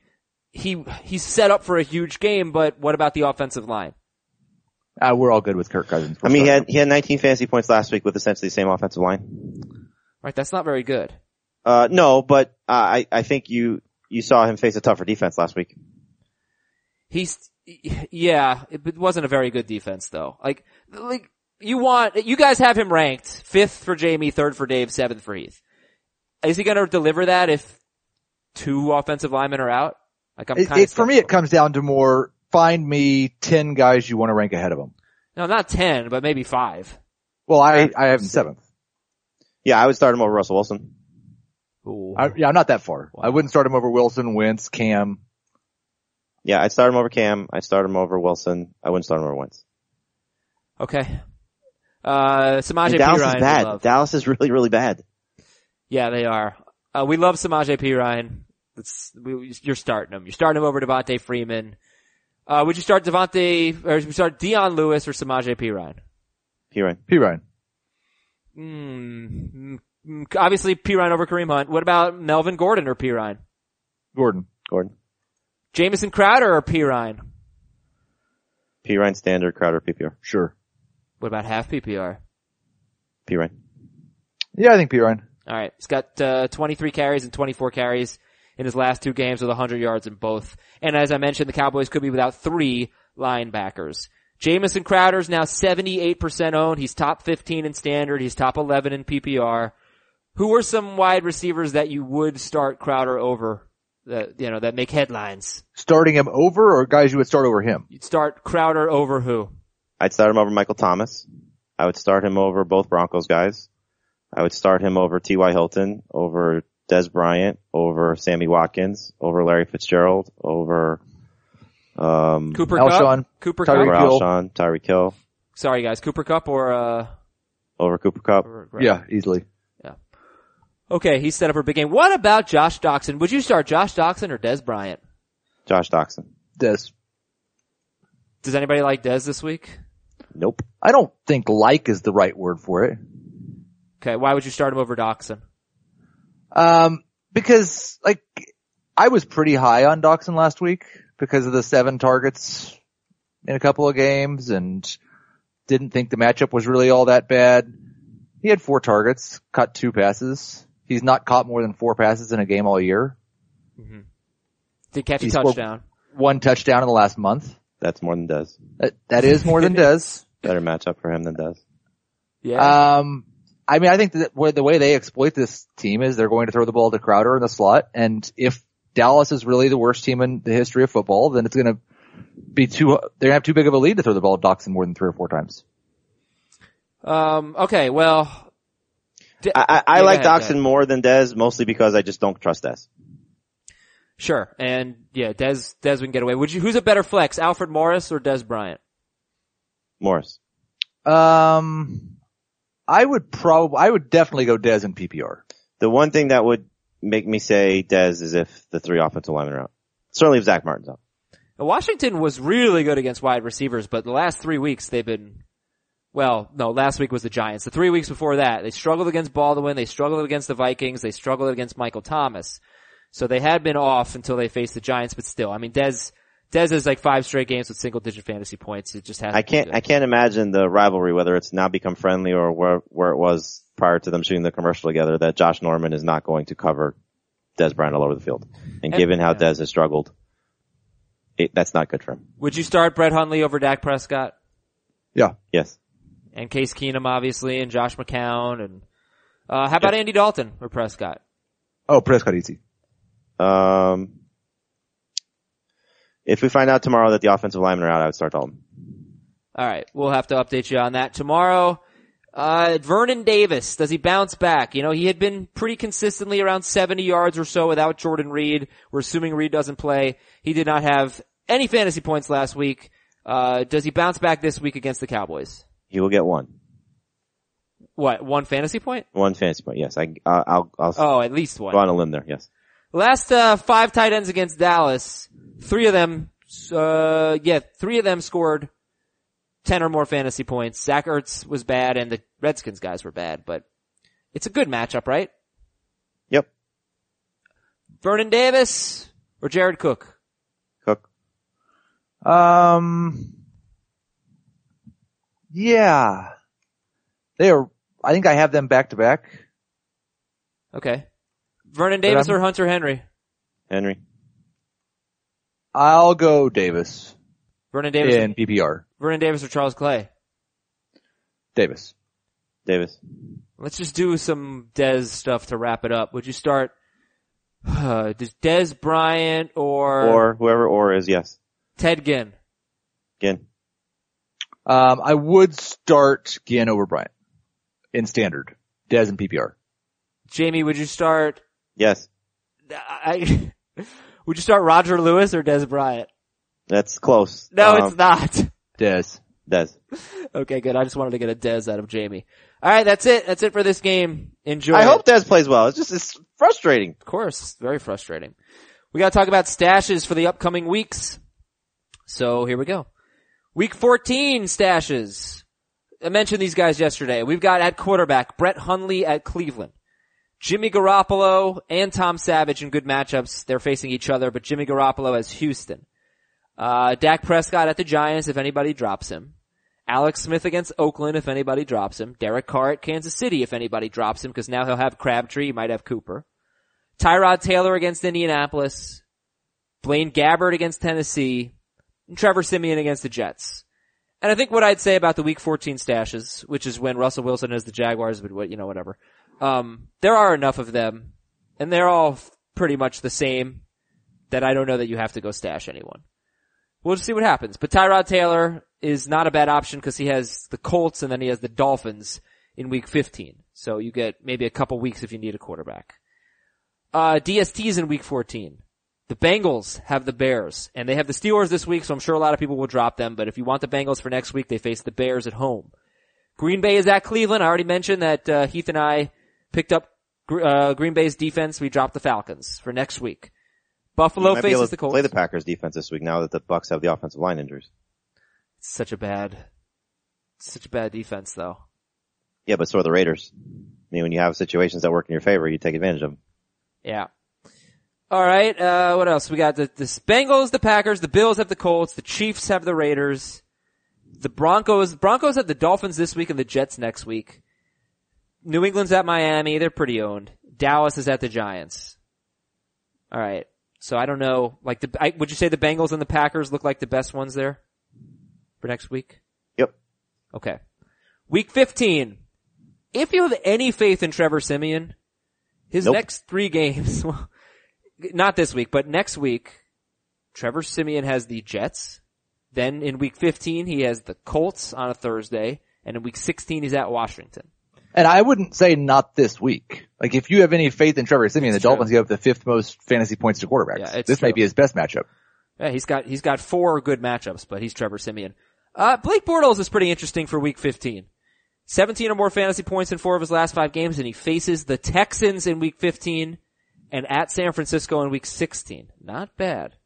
B: he he's set up for a huge game, but what about the offensive line?
E: Uh, we're all good with Kirk Cousins.
C: I mean, he had, he had 19 fantasy points last week with essentially the same offensive line.
B: Right, that's not very good.
C: Uh, no, but, uh, I, I think you, you saw him face a tougher defense last week.
B: He's yeah, it, it wasn't a very good defense though. Like like you want you guys have him ranked fifth for Jamey, third for Dave, seventh for Heath. Is he going to deliver that if two offensive linemen are out? Like I'm
E: It,
B: kind
E: it, for me, it comes down to more find me 10 guys you want to rank ahead of them.
B: No, not ten, but maybe five.
E: Well, I, I have him seventh.
C: Yeah, I would start him over Russell Wilson.
B: Ooh.
E: I, yeah, I'm not that far. I wouldn't start him over Wilson, Wentz, Cam.
C: Yeah, I'd start him over Cam. I'd start him over Wilson. I wouldn't start him over Wentz.
B: Okay. Uh, Samaje
C: And Dallas
B: Perine,
C: is bad. Dallas is really, really bad.
B: Yeah, they are. Uh, we love Samaje Perine. That's, we, you're starting him. You're starting him over Devonta Freeman. Uh, would you start Devonta, or would you start Dion Lewis or Samaje Perine?
C: Ryan?
E: P. Ryan.
B: Hmm. Mm, Obviously, Perine over Kareem Hunt. What about Melvin Gordon or Perine?
E: Gordon.
C: Gordon.
B: Jamison Crowder or Perine?
C: P Ryan standard, Crowder PPR.
E: Sure.
B: What about half PPR?
C: P Ryan.
E: Yeah, I think P. Ryan.
B: All right. He's got uh, 23 carries and 24 carries in his last two games with 100 yards in both. And as I mentioned, the Cowboys could be without three linebackers. Jamison Crowder's now 78% owned. He's top 15 in standard. He's top 11 in PPR. Who are some wide receivers that you would start Crowder over that, you know, that make headlines?
E: Starting him over or guys you would start over him?
B: You'd start Crowder over who?
C: I'd start him over Michael Thomas. I would start him over both Broncos guys. I would start him over T.Y. Hilton, over Dez Bryant, over Sammy Watkins, over Larry Fitzgerald, over, um,
B: Cooper
E: Alshon,
B: Kupp? Cooper
E: Tyreek
C: over
B: Kupp?
E: Hill.
C: Alshon, Tyreek Hill,
B: Sorry guys, Cooper Kupp or, uh,
C: over Cooper Kupp.
B: or-
E: Yeah, easily. Yeah.
B: Okay, he's set up for a big game. What about Josh Doctson? Would you start Josh Doctson or Dez Bryant?
C: Josh Doctson.
E: Dez.
B: Does anybody like Dez this week?
C: Nope.
E: I don't think like is the right word for it.
B: Okay, why would you start him over Doctson?
E: Um, because like I was pretty high on Doctson last week because of the seven targets in a couple of games and didn't think the matchup was really all that bad. He had four targets, caught two passes. He's not caught more than four passes in a game all year. Mm-hmm.
B: Did catch a
E: He scored-
B: touchdown.
E: One touchdown in the last month.
C: That's more than Dez.
E: That, that is more than *laughs* Dez.
C: Better matchup for him than Dez.
B: Yeah.
E: Um, I mean, I think that the way they exploit this team is they're going to throw the ball to Crowder in the slot, and if Dallas is really the worst team in the history of football, then it's going to be too. They're going to have too big of a lead to throw the ball to Doctson more than three or four times.
B: um, okay, well, D-
C: I, I, I
B: Yeah,
C: like
B: go Doctson
C: more than Dez, mostly because I just don't trust Dez.
B: Sure. And yeah, Dez, Dez we can get away. Would you, who's a better flex, Alfred Morris or Dez Bryant?
C: Morris.
E: Um, I would probably, I would definitely go Dez in PPR.
C: The one thing that would make me say Dez is if the three offensive linemen are out. Certainly if Zack Martin's out.
B: Washington was really good against wide receivers, but the last three weeks they've been, well, no, last week was the Giants. The three weeks before that, they struggled against Baldwin, they struggled against the Vikings, they struggled against Michael Thomas. So they had been off until they faced the Giants, but still, I mean, Dez, Dez is like five straight games with single digit fantasy points. It just has
C: I can't, I can't imagine the rivalry, whether it's now become friendly or where, where it was prior to them shooting the commercial together, that Josh Norman is not going to cover Dez Bryant all over the field. And
B: And-
C: given how
B: yeah.
C: Dez has struggled, it, that's not good for him.
B: Would you start Brett Hundley over Dak Prescott?
E: Yeah.
C: Yes.
B: And Case Keenum, obviously, and Josh McCown, and, uh, how about Andy Dalton or Prescott?
E: Oh, Prescott easy.
C: Um, if we find out tomorrow that the offensive linemen are out, I would start Dalton.
B: Alright, we'll have to update you on that tomorrow. Uh, Vernon Davis, does he bounce back? You know, he had been pretty consistently around 70 yards or so without Jordan Reed. We're assuming Reed doesn't play. He did not have any fantasy points last week. Uh, does he bounce back this week against the Cowboys?
C: He will get one.
B: What, one fantasy point?
C: One fantasy point. Yes. I, uh, I'll, I'll
B: Oh, at least one.
C: go on a limb there. Yes.
B: Last uh, five tight ends against Dallas, three of them, uh, yeah, three of them scored ten or more fantasy points. Zach Ertz was bad, and the Redskins guys were bad, but it's a good matchup, right?
C: Yep.
B: Vernon Davis or Jared Cook?
C: Cook.
E: Um, yeah, they are. I think I have them back to back.
B: Okay. Vernon Davis or Hunter Henry?
C: Henry.
E: I'll go Davis
B: Vernon Davis.
E: in PPR.
B: Vernon Davis or Charles Clay?
E: Davis.
C: Davis.
B: Let's just do some Dez stuff to wrap it up. Would you start? Uh, *sighs* does Dez Bryant or,
C: Or whoever or is, yes.
B: Ted Ginn?
C: Ginn.
E: Um, I would start Ginn over Bryant in standard. Dez in PPR.
B: Jamey, would you start?
C: Yes.
B: I, *laughs* would you start Roger Lewis or Dez Bryant?
C: That's close.
B: No,
C: Um,
B: it's not. *laughs*
E: Dez.
C: Des.
B: Okay, good. I just wanted to get a Dez out of Jamey. All right, that's it. That's it for this game. Enjoy.
C: I
B: it.
C: hope Dez plays well. It's just, it's frustrating.
B: Of course, very frustrating. We got to talk about stashes for the upcoming weeks. So here we go. Week 14 stashes. I mentioned these guys yesterday. We've got at quarterback Brett Hundley at Cleveland. Jimmy Garoppolo and Tom Savage in good matchups. They're facing each other, but Jimmy Garoppolo has Houston. Uh, Dak Prescott at the Giants if anybody drops him. Alex Smith against Oakland if anybody drops him. Derek Carr at Kansas City if anybody drops him because now he'll have Crabtree, he might have Cooper. Tyrod Taylor against Indianapolis. Blaine Gabbert against Tennessee. And Trevor Siemian against the Jets. And I think what I'd say about the week 14 stashes, which is when Russell Wilson has the Jaguars, but what, you know, whatever. Um, there are enough of them and they're all pretty much the same that I don't know that you have to go stash anyone. We'll just see what happens. But Tyrod Taylor is not a bad option because he has the Colts and then he has the Dolphins in week 15. So you get maybe a couple weeks if you need a quarterback. Uh, DSTs in week 14. The Bengals have the Bears and they have the Steelers this week, so I'm sure a lot of people will drop them, but if you want the Bengals for next week, they face the Bears at home. Green Bay is at Cleveland. I already mentioned that, uh, Heath and I picked up, uh, Green Bay's defense. We dropped the Falcons for next week. Buffalo
C: Might be able
B: faces the Colts.
C: play the Packers defense this week now that the Bucks have the offensive line injuries.
B: Such a bad, such a bad defense though.
C: Yeah, but so are the Raiders. I mean, when you have situations that work in your favor, you take advantage of them.
B: Yeah. All right. Uh, what else? We got the, the Bengals, the Packers, the Bills have the Colts, the Chiefs have the Raiders, the Broncos, Broncos have the Dolphins this week and the Jets next week. New England's at Miami. They're pretty owned. Dallas is at the Giants. All right. So I don't know. Like the, I, would you say the Bengals and the Packers look like the best ones there for next week?
C: Yep.
B: Okay. Week 15. If you have any faith in Trevor Siemian, his
C: Nope.
B: next three games, *laughs* well, not this week, but next week, Trevor Siemian has the Jets. Then in week 15, he has the Colts on a Thursday. And in week 16, he's at Washington.
E: And I wouldn't say not this week. Like if you have any faith in Trevor
B: Siemian,
E: the
B: true.
E: Dolphins give up the fifth most fantasy points to quarterbacks.
B: Yeah,
E: this
B: true.
E: might be his best matchup.
B: Yeah, he's got, he's got four good matchups, but he's Trevor Siemian. Uh, Blake Bortles is pretty interesting for week 15. 17 or more fantasy points in four of his last five games, and he faces the Texans in week 15 and at San Francisco in week 16. Not bad.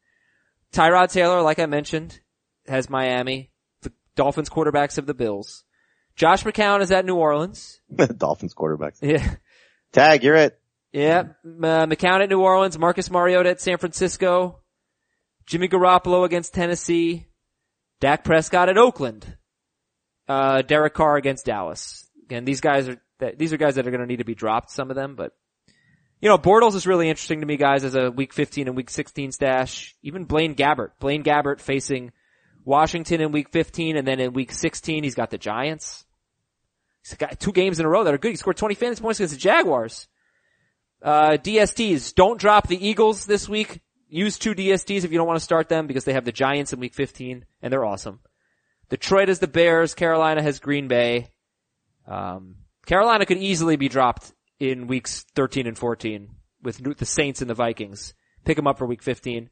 B: Tyrod Taylor, like I mentioned, has Miami. The Dolphins quarterbacks have the Bills. Josh McCown is at New Orleans. *laughs*
C: Dolphins quarterbacks.
B: Yeah.
C: Tag, you're it.
B: Yeah, uh, McCown at New Orleans, Marcus Mariota at San Francisco, Jimmy Garoppolo against Tennessee, Dak Prescott at Oakland, uh, Derek Carr against Dallas. Again, these guys are, th- these are guys that are going to need to be dropped, some of them, but, you know, Bortles is really interesting to me, guys, as a week 15 and week 16 stash. Even Blaine Gabbert. Blaine Gabbert facing Washington in week 15 and then in week 16 he's got the Giants. He's got two games in a row that are good. He scored 20 fantasy points against the Jaguars. Uh, DSTs, don't drop the Eagles this week. Use two DSTs if you don't want to start them because they have the Giants in week 15 and they're awesome. Detroit has the Bears. Carolina has Green Bay. Um, Carolina could easily be dropped in weeks 13 and 14 with the Saints and the Vikings. Pick them up for week 15.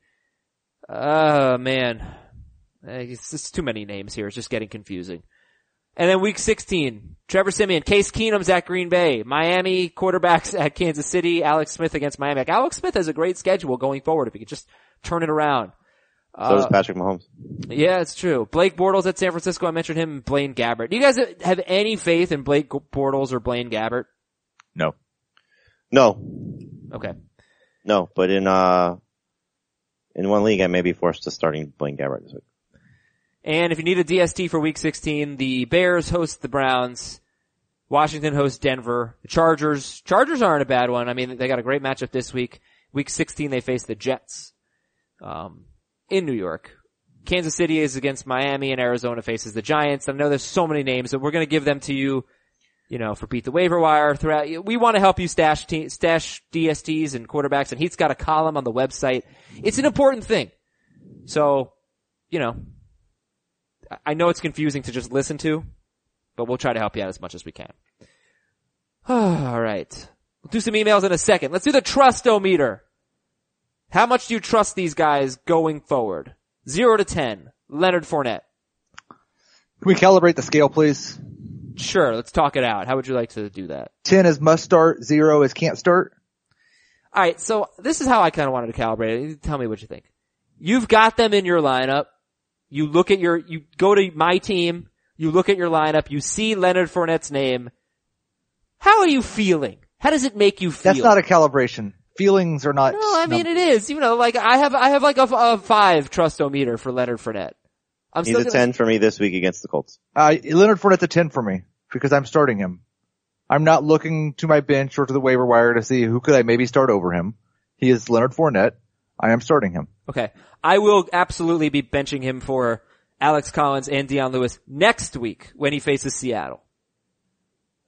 B: Oh man. Eh, It's just too many names here. It's just getting confusing. And then week 16, Trevor Siemian, Case Keenum's at Green Bay, Miami quarterbacks *laughs* at Kansas City, Alex Smith against Miami. Like, Alex Smith has a great schedule going forward if he could just turn it around.
C: So does
B: Uh,
C: Patrick Mahomes.
B: yeah, it's true. Blake Bortles at San Francisco. I mentioned him. and Blaine Gabbert. Do you guys have any faith in Blake Bortles or Blaine Gabbert?
E: No.
C: No,
B: Okay.
C: no, but in, uh, in one league I may be forced to starting Blaine Gabbert this week.
B: And if you need a DST for week 16, the Bears host the Browns. Washington hosts Denver. The Chargers, Chargers aren't a bad one. I mean, they got a great matchup this week. Week 16, they face the Jets, um, in New York. Kansas City is against Miami and Arizona faces the Giants. I know there's so many names, but we're going to give them to you, you know, for beat the waiver wire throughout. We want to help you stash te- stash DSTs and quarterbacks, and he's got a column on the website. It's an important thing. So, you know, I- know it's confusing to just listen to, but we'll try to help you out as much as we can. *sighs* All right. We'll do some emails in a second. Let's do the trustometer. How much do you trust these guys going forward? Zero to ten. Leonard Fournette.
E: Can we calibrate the scale, please?
B: Sure, let's talk it out. How would you like to do that?
E: 10 is must start, 0 is can't start.
B: Alright, so this is how I kind of wanted to calibrate it. Tell me what you think. You've got them in your lineup. You look at your, you go to my team, you look at your lineup, you see Leonard Fournette's name. How are you feeling? How does it make you feel?
E: That's not a calibration. Feelings are not.
B: No, I mean it is. You know, like I have, I have like a, a five trustometer for Leonard Fournette. I'm
C: He's
B: still
C: a
B: gonna,
C: 10 for me this week against the Colts.
E: Uh, Leonard Fournette's a 10 for me because I'm starting him. I'm not looking to my bench or to the waiver wire to see who could I maybe start over him. He is Leonard Fournette. I am starting him.
B: Okay, I will absolutely be benching him for Alex Collins and Dion Lewis next week when he faces Seattle.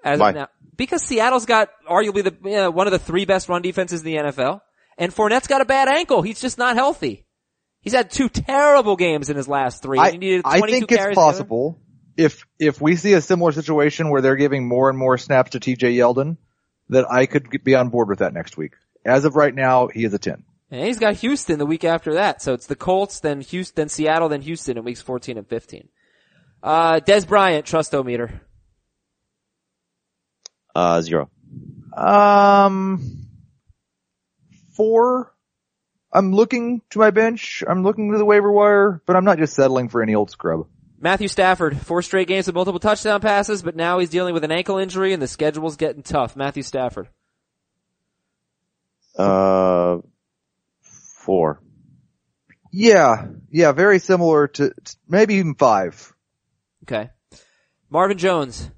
B: As
C: Why?
B: now, because Seattle's got arguably the uh, one of the three best run defenses in the NFL, and Fournette's got a bad ankle. He's just not healthy. He's had two terrible games in his last three.
E: I,
B: he needed
E: I think it's
B: carries the other-
E: possible if, if we see a similar situation where they're giving more and more snaps to TJ Yeldon that I could be on board with that next week. As of right now, he is a 10.
B: And he's got Houston the week after that. So it's the Colts, then Houston, then Seattle, then Houston in weeks 14 and 15. Uh, Dez Bryant, trust trustometer.
C: Uh, zero.
E: Um, four. I'm looking to my bench. I'm looking to the waiver wire, but I'm not just settling for any old scrub.
B: Matthew Stafford, four straight games with multiple touchdown passes, but now he's dealing with an ankle injury and the schedule's getting tough. Matthew Stafford.
C: Uh, four.
E: Yeah, yeah, very similar to to maybe even five.
B: Okay. Marvin Jones.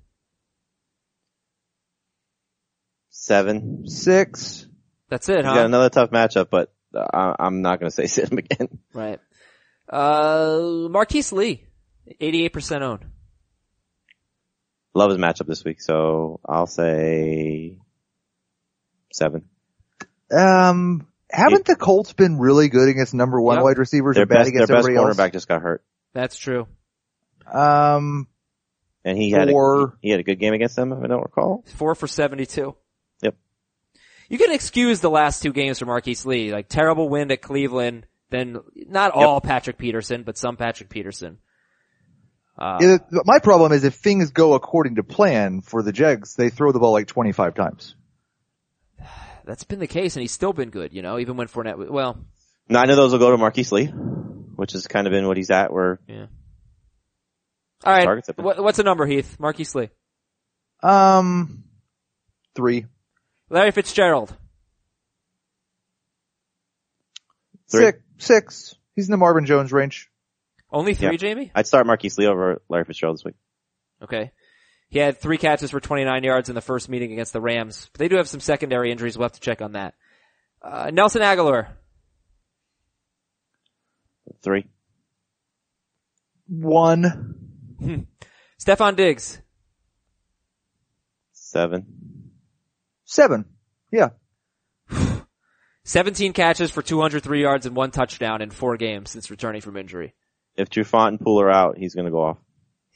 C: Seven.
E: Six.
B: That's it,
C: He's
B: huh?
C: got another tough matchup, but I, I'm not going to say *laughs* sit him again.
B: Right. Uh, Marquise Lee. 88% owned.
C: Love his matchup this week, so I'll say seven.
E: Um, haven't the Colts been really good against number one
B: Yep.
E: wide receivers
C: Their
E: and bad
C: best, their best
E: everybody
C: cornerback just got hurt,
B: That's true.
E: Um,
C: and he had a, he had a good game against them, if I don't recall.
B: Four for 72.
C: Yep.
B: You can excuse the last two games for Marquise Lee, like terrible win at Cleveland, then not all Patrick Peterson, but some Patrick Peterson. Uh,
E: it- my problem is if things go according to plan for the Jags, they throw the ball like 25 times.
B: That's been the case and he's still been good, you know, even when Fournette, w- well,
C: Nine of those will go to Marquise Lee, which has kind of been what he's at, where
B: yeah. Alright,
C: Targets have been-
B: what, what's the number, Heath? Marquise Lee.
E: Um, three.
B: Larry Fitzgerald.
C: Three.
E: Six. Six. He's in the Marvin Jones range.
B: Only three,
C: Yeah.
B: Jamey?
C: I'd start Marquise Lee over Larry Fitzgerald this week.
B: Okay. He had three catches for 29 yards in the first meeting against the Rams, but they do have some secondary injuries. We'll have to check on that. Uh, Nelson Agholor.
C: Three.
E: One.
B: Stefon Diggs.
C: Seven.
E: Seven. Yeah. *sighs*
B: 17 catches for 203 yards and one touchdown in four games since returning from injury.
C: If Trufant and Poole are out, he's going to go off.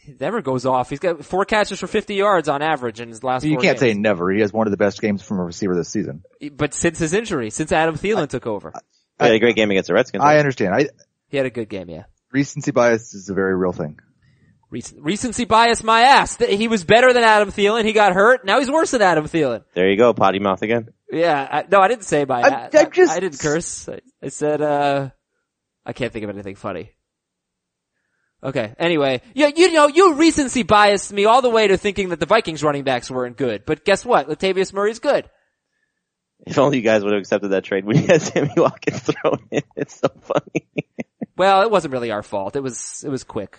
B: He never goes off. He's got four catches for 50 yards on average in his last
E: You
B: four
E: can't say never. He has one of the best games from a receiver this season.
B: But since his injury, since Adam Thielen took over,
C: He had a great game against the Redskins.
E: I understand. I,
B: he had a good game, yeah.
E: recency bias is a very real thing.
B: Rec- recency bias my ass. He was better than Adam Thielen. He got hurt. Now he's worse than Adam Thielen.
C: there you go, potty mouth again.
B: Yeah, I, no, I didn't say my.
E: I'm-
B: I,
E: I'm just-
B: I didn't curse. I, I said, uh, I can't think of anything funny. Okay. Anyway, you, you know, you recency biased me all the way to thinking that the Vikings running backs weren't good. But guess what? Latavius Murray's good.
C: If only you guys would have accepted that trade when you had Sammy Watkins thrown in. *laughs* It's so funny.
B: Well, it wasn't really our fault. It was, it was quick.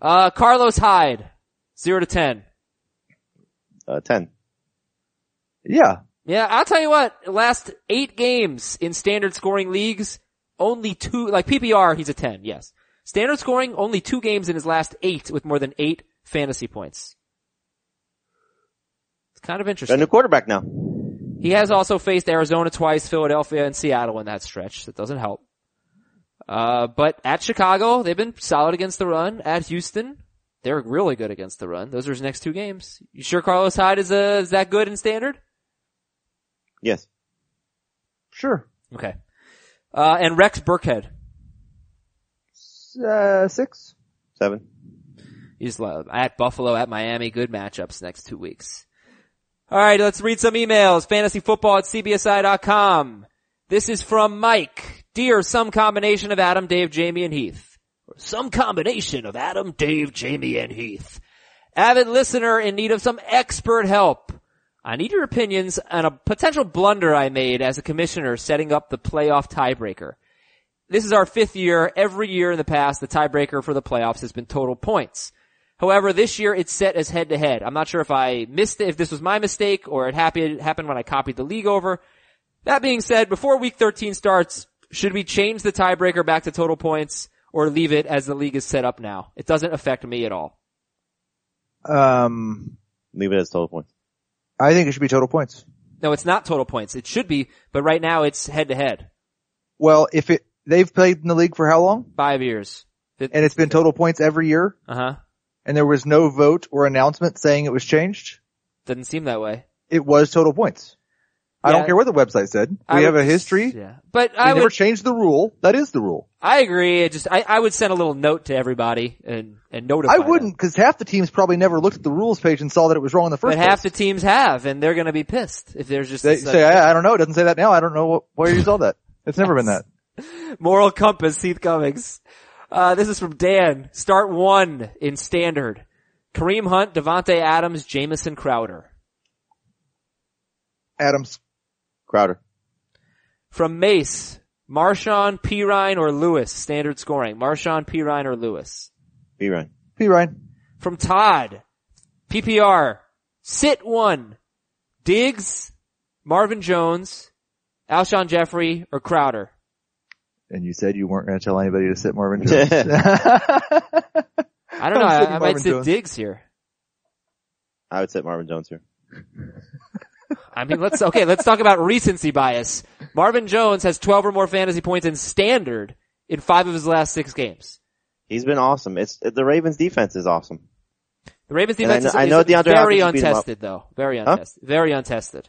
B: Uh, Carlos Hyde, zero to ten.
C: Uh, ten.
E: Yeah.
B: Yeah, I'll tell you what, last eight games in standard scoring leagues, only two, like PPR, he's a 10, yes. Standard scoring, only two games in his last eight with more than eight fantasy points. It's kind of
C: Got a new quarterback now.
B: He has also faced Arizona twice, Philadelphia, and Seattle in that stretch. That doesn't help. Uh, but at Chicago, they've been solid against the run. At Houston, they're really good against the run. Those are his next two games. You sure Carlos Hyde is, uh, is that good in standard?
C: Yes.
E: Sure.
B: Okay. Uh, and Rex Burkhead.
E: Uh, six.
C: Seven.
B: He's at Buffalo, at Miami. Good matchups next two weeks. All right, let's read some emails. Fantasyfootball at cbsi.com. This is from Mike. Dear some combination of Adam, Dave, Jamey, and Heath. Or some combination of Adam, Dave, Jamey, and Heath. Avid listener in need of some expert help. I need your opinions on a potential blunder I made as a commissioner setting up the playoff tiebreaker. This is our fifth year. Every year in the past, the tiebreaker for the playoffs has been total points. However, this year it's set as head to head. I'm not sure if I missed it, if this was my mistake or it happened, happened when I copied the league over. That being said, before week 13 starts, should we change the tiebreaker back to total points or leave it as the league is set up now? It doesn't affect me at all.
E: Um,
C: Leave it as total points.
E: I think it should be total points.
B: No, it's not total points. It should be, but right now it's head to head.
E: Well, if it, they've played in the league for how long?
B: Five years.
E: And it's been total points every year?
B: Uh huh.
E: And there was no vote or announcement saying it was changed?
B: Doesn't seem that way.
E: It was total points. I don't care what the website said. We
B: I
E: have
B: would
E: a history.
B: Yeah. But
E: We
B: I
E: never
B: would,
E: changed the rule. That is the rule.
B: I agree. It just, I, I would send a little note to everybody and, and notify
E: I wouldn't, because half the teams probably never looked at the rules page and saw that it was wrong in the first
B: But half the teams have, and they're gonna be pissed if there's just
E: They say, I, I don't know. It doesn't say that now. I don't know what, where you saw that. It's never been that. *laughs*
B: moral compass, Heath Cummings. Uh, this is from Dan. Start one in standard. Kareem Hunt, Davante Adams, Jamison Crowder.
E: Adams.
C: Crowder.
B: From Mace, Marshawn, Perine, or Lewis. Standard scoring. Marshawn, Perine, or Lewis.
C: B Ryan.
E: P. Ryan.
B: From Todd, PPR, sit one, Diggs, Marvin Jones, Alshon Jeffery, or Crowder.
E: And you said you weren't going to tell anybody to sit Marvin *laughs* Jones.
B: I don't know.
E: I'm
B: I, I might
E: Marvin
B: sit
E: Jones.
B: Diggs here.
C: I would set Marvin Jones here.
B: I mean, let's, okay, let's talk about recency bias. Marvin Jones has 12 or more fantasy points in standard in five of his last six games.
C: He's been awesome. It's the Ravens defense is awesome.
B: The Ravens
C: And I
B: defense
C: know- I know
B: is
C: DeAndre
B: very
C: Hopkins beat him up.
B: untested though. Very untested. Very untested.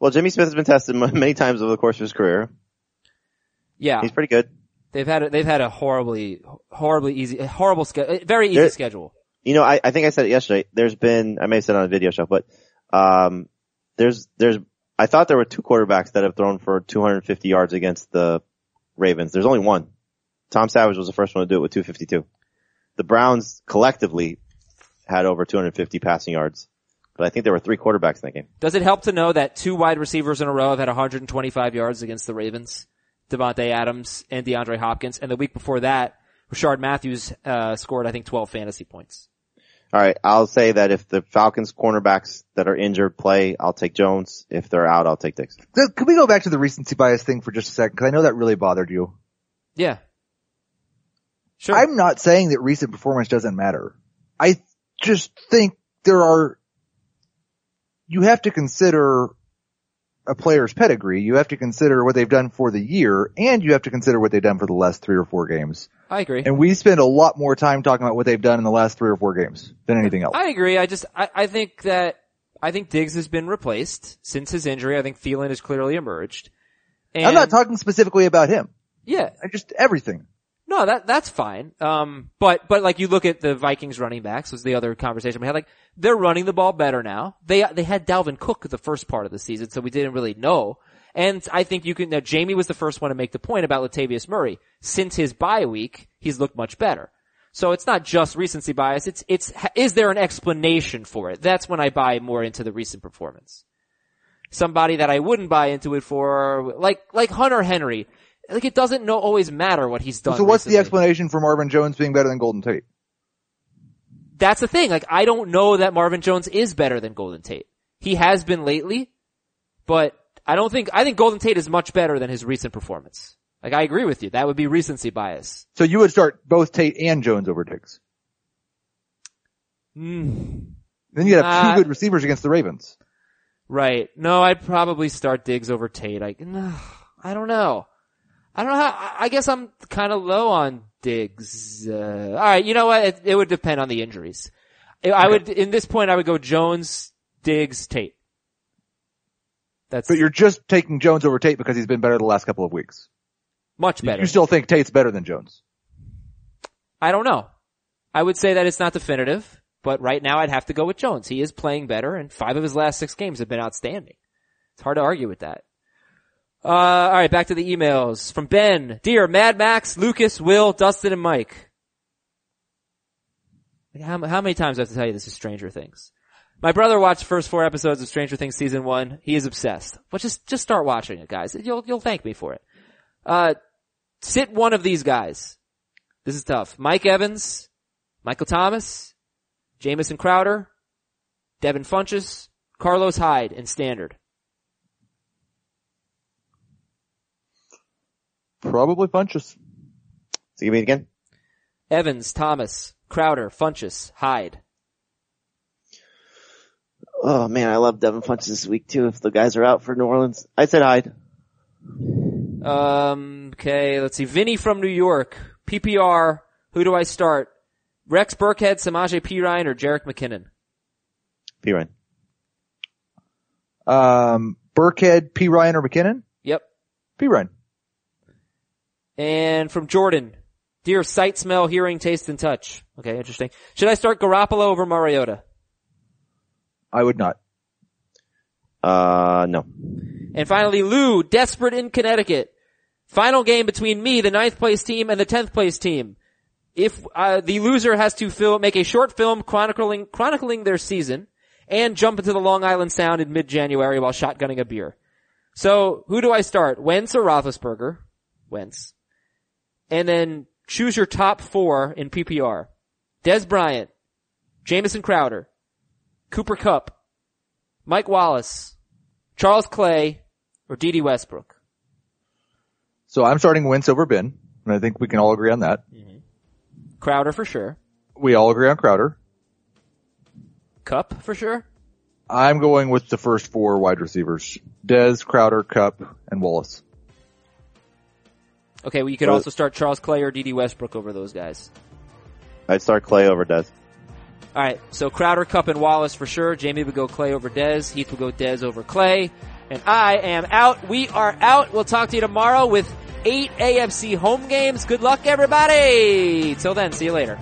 C: Well, Jimmy Smith has been tested *laughs* many times over the course of his career.
B: Yeah.
C: He's pretty good.
B: They've had a, they've had a horribly, horribly easy, horrible schedule, very easy
C: There-
B: schedule.
C: You know, I, I think I said it yesterday. There's been, I may have said it on a video show, but, um, there's, there's, I thought there were two quarterbacks that have thrown for 250 yards against the Ravens. There's only one. Tom Savage was the first one to do it with 252. The Browns collectively had over 250 passing yards, but I think there were three quarterbacks in that game.
B: Does it help to know that two wide receivers in a row have had 125 yards against the Ravens? Davante Adams and DeAndre Hopkins. And the week before that, Rishard Matthews, uh, scored, I think, 12 fantasy points.
C: All right, I'll say that if the Falcons cornerbacks that are injured play, I'll take Jones. If they're out, I'll take Diggs.
E: So, Could we go back to the recency bias thing for just a second? Cause I know that really bothered you.
B: Yeah. Sure.
E: I'm not saying that recent performance doesn't matter. I just think there are, you have to consider a player's pedigree. You have to consider what they've done for the year and you have to consider what they've done for the last three or four games.
B: I agree.
E: And we spend a lot more time talking about what they've done in the last three or four games than anything else.
B: I agree. I just, I, I think that, I think Diggs has been replaced since his injury. I think Thielen has clearly emerged. And
E: I'm not talking specifically about him.
B: Yeah.
E: I just everything.
B: No, that that's fine. Um, but but like you look at the Vikings running backs was the other conversation we had. Like they're running the ball better now. They they had Dalvin Cook the first part of the season, so we didn't really know. And I think you can. Now Jamey was the first one to make the point about Latavius Murray. Since his bye week, he's looked much better. So it's not just recency bias. It's it's is there an explanation for it? That's when I buy more into the recent performance. Somebody that I wouldn't buy into it for, like like Hunter Henry. Like it doesn't no always matter what he's done.
E: So what's the explanation for Marvin Jones being better than Golden Tate?
B: that's the thing. Like, I don't know that Marvin Jones is better than Golden Tate. He has been lately, but I don't think, I think Golden Tate is much better than his recent performance. Like, I agree with you. That would be recency bias.
E: So you would start both Tate and Jones over Diggs.
B: Mm,
E: Then you'd have
B: Uh,
E: two good receivers against the Ravens.
B: right. No, I'd probably start Diggs over Tate. I, no, *sighs* I don't know. I don't know how, I- guess I'm kind of low on Diggs. Uh, alright, you know what? It, it would depend on the injuries. I- I would, in this point, I would go Jones, Diggs, Tate. That's
E: But you're just taking Jones over Tate because he's been better the last couple of weeks.
B: much better.
E: You still think Tate's better than Jones.
B: I don't know. I would say that it's not definitive, but right now I'd have to go with Jones. He is playing better and five of his last six games have been outstanding. It's hard to argue with that. Uh, alright, back to the emails. From Ben. Dear Mad Max, Lucas, Will, Dustin, and Mike. How, how many times do I have to tell you this is Stranger Things? My brother watched the first four episodes of Stranger Things season one. He is obsessed. But just, just start watching it, guys. You'll, you'll thank me for it. Uh, sit one of these guys. This is tough. Mike Evans, Michael Thomas, Jamison Crowder, Devin Funchess, Carlos Hyde, and Standard.
E: Probably Funchess.
C: So give me it again.
B: Evans, Thomas, Crowder, Funchess, Hyde.
C: Oh man, I love Devin Funchess this week too. If the guys are out for New Orleans, I said Hyde.
B: Um, okay, let's see. Vinny from New York. PPR. Who do I start? Rex Burkhead, Samaje Perine, or Jerick McKinnon?
C: Perine.
E: Um, Burkhead, Perine, or McKinnon?
B: Yep.
E: Perine.
B: And from Jordan. Dear sight, smell, hearing, taste, and touch. Okay, interesting. Should I start Garoppolo over Mariota?
E: I would not.
C: Uh, no.
B: And finally, Lou, desperate in Connecticut. Final game between me, the ninth place team, and the tenth place team. If uh, the loser has to film, make a short film chronicling chronicling their season, and jump into the Long Island Sound in mid-January while shotgunning a beer. So, who do I start? Wentz or Roethlisberger? Wentz. And then choose your top four in PPR. Dez Bryant, Jamison Crowder, Cooper Kupp, Mike Wallace, Charles Clay, or Dede Westbrook.
E: So I'm starting Wentz over Ben, and I think we can all agree on that. Mm-hmm.
B: Crowder for sure.
E: We all agree on Crowder.
B: Kupp for sure.
E: I'm going with the first four wide receivers. Dez, Crowder, Kupp, and Wallace.
B: Okay, well you could also start Charles Clay or Dede Westbrook over those guys.
C: I'd start Clay over Dez.
B: Alright, so Crowder, Kupp, and Wallace for sure. Jamey would go Clay over Dez. Heath would go Dez over Clay. And I am out. We are out. We'll talk to you tomorrow with eight AFC home games. Good luck everybody! Till then, see you later.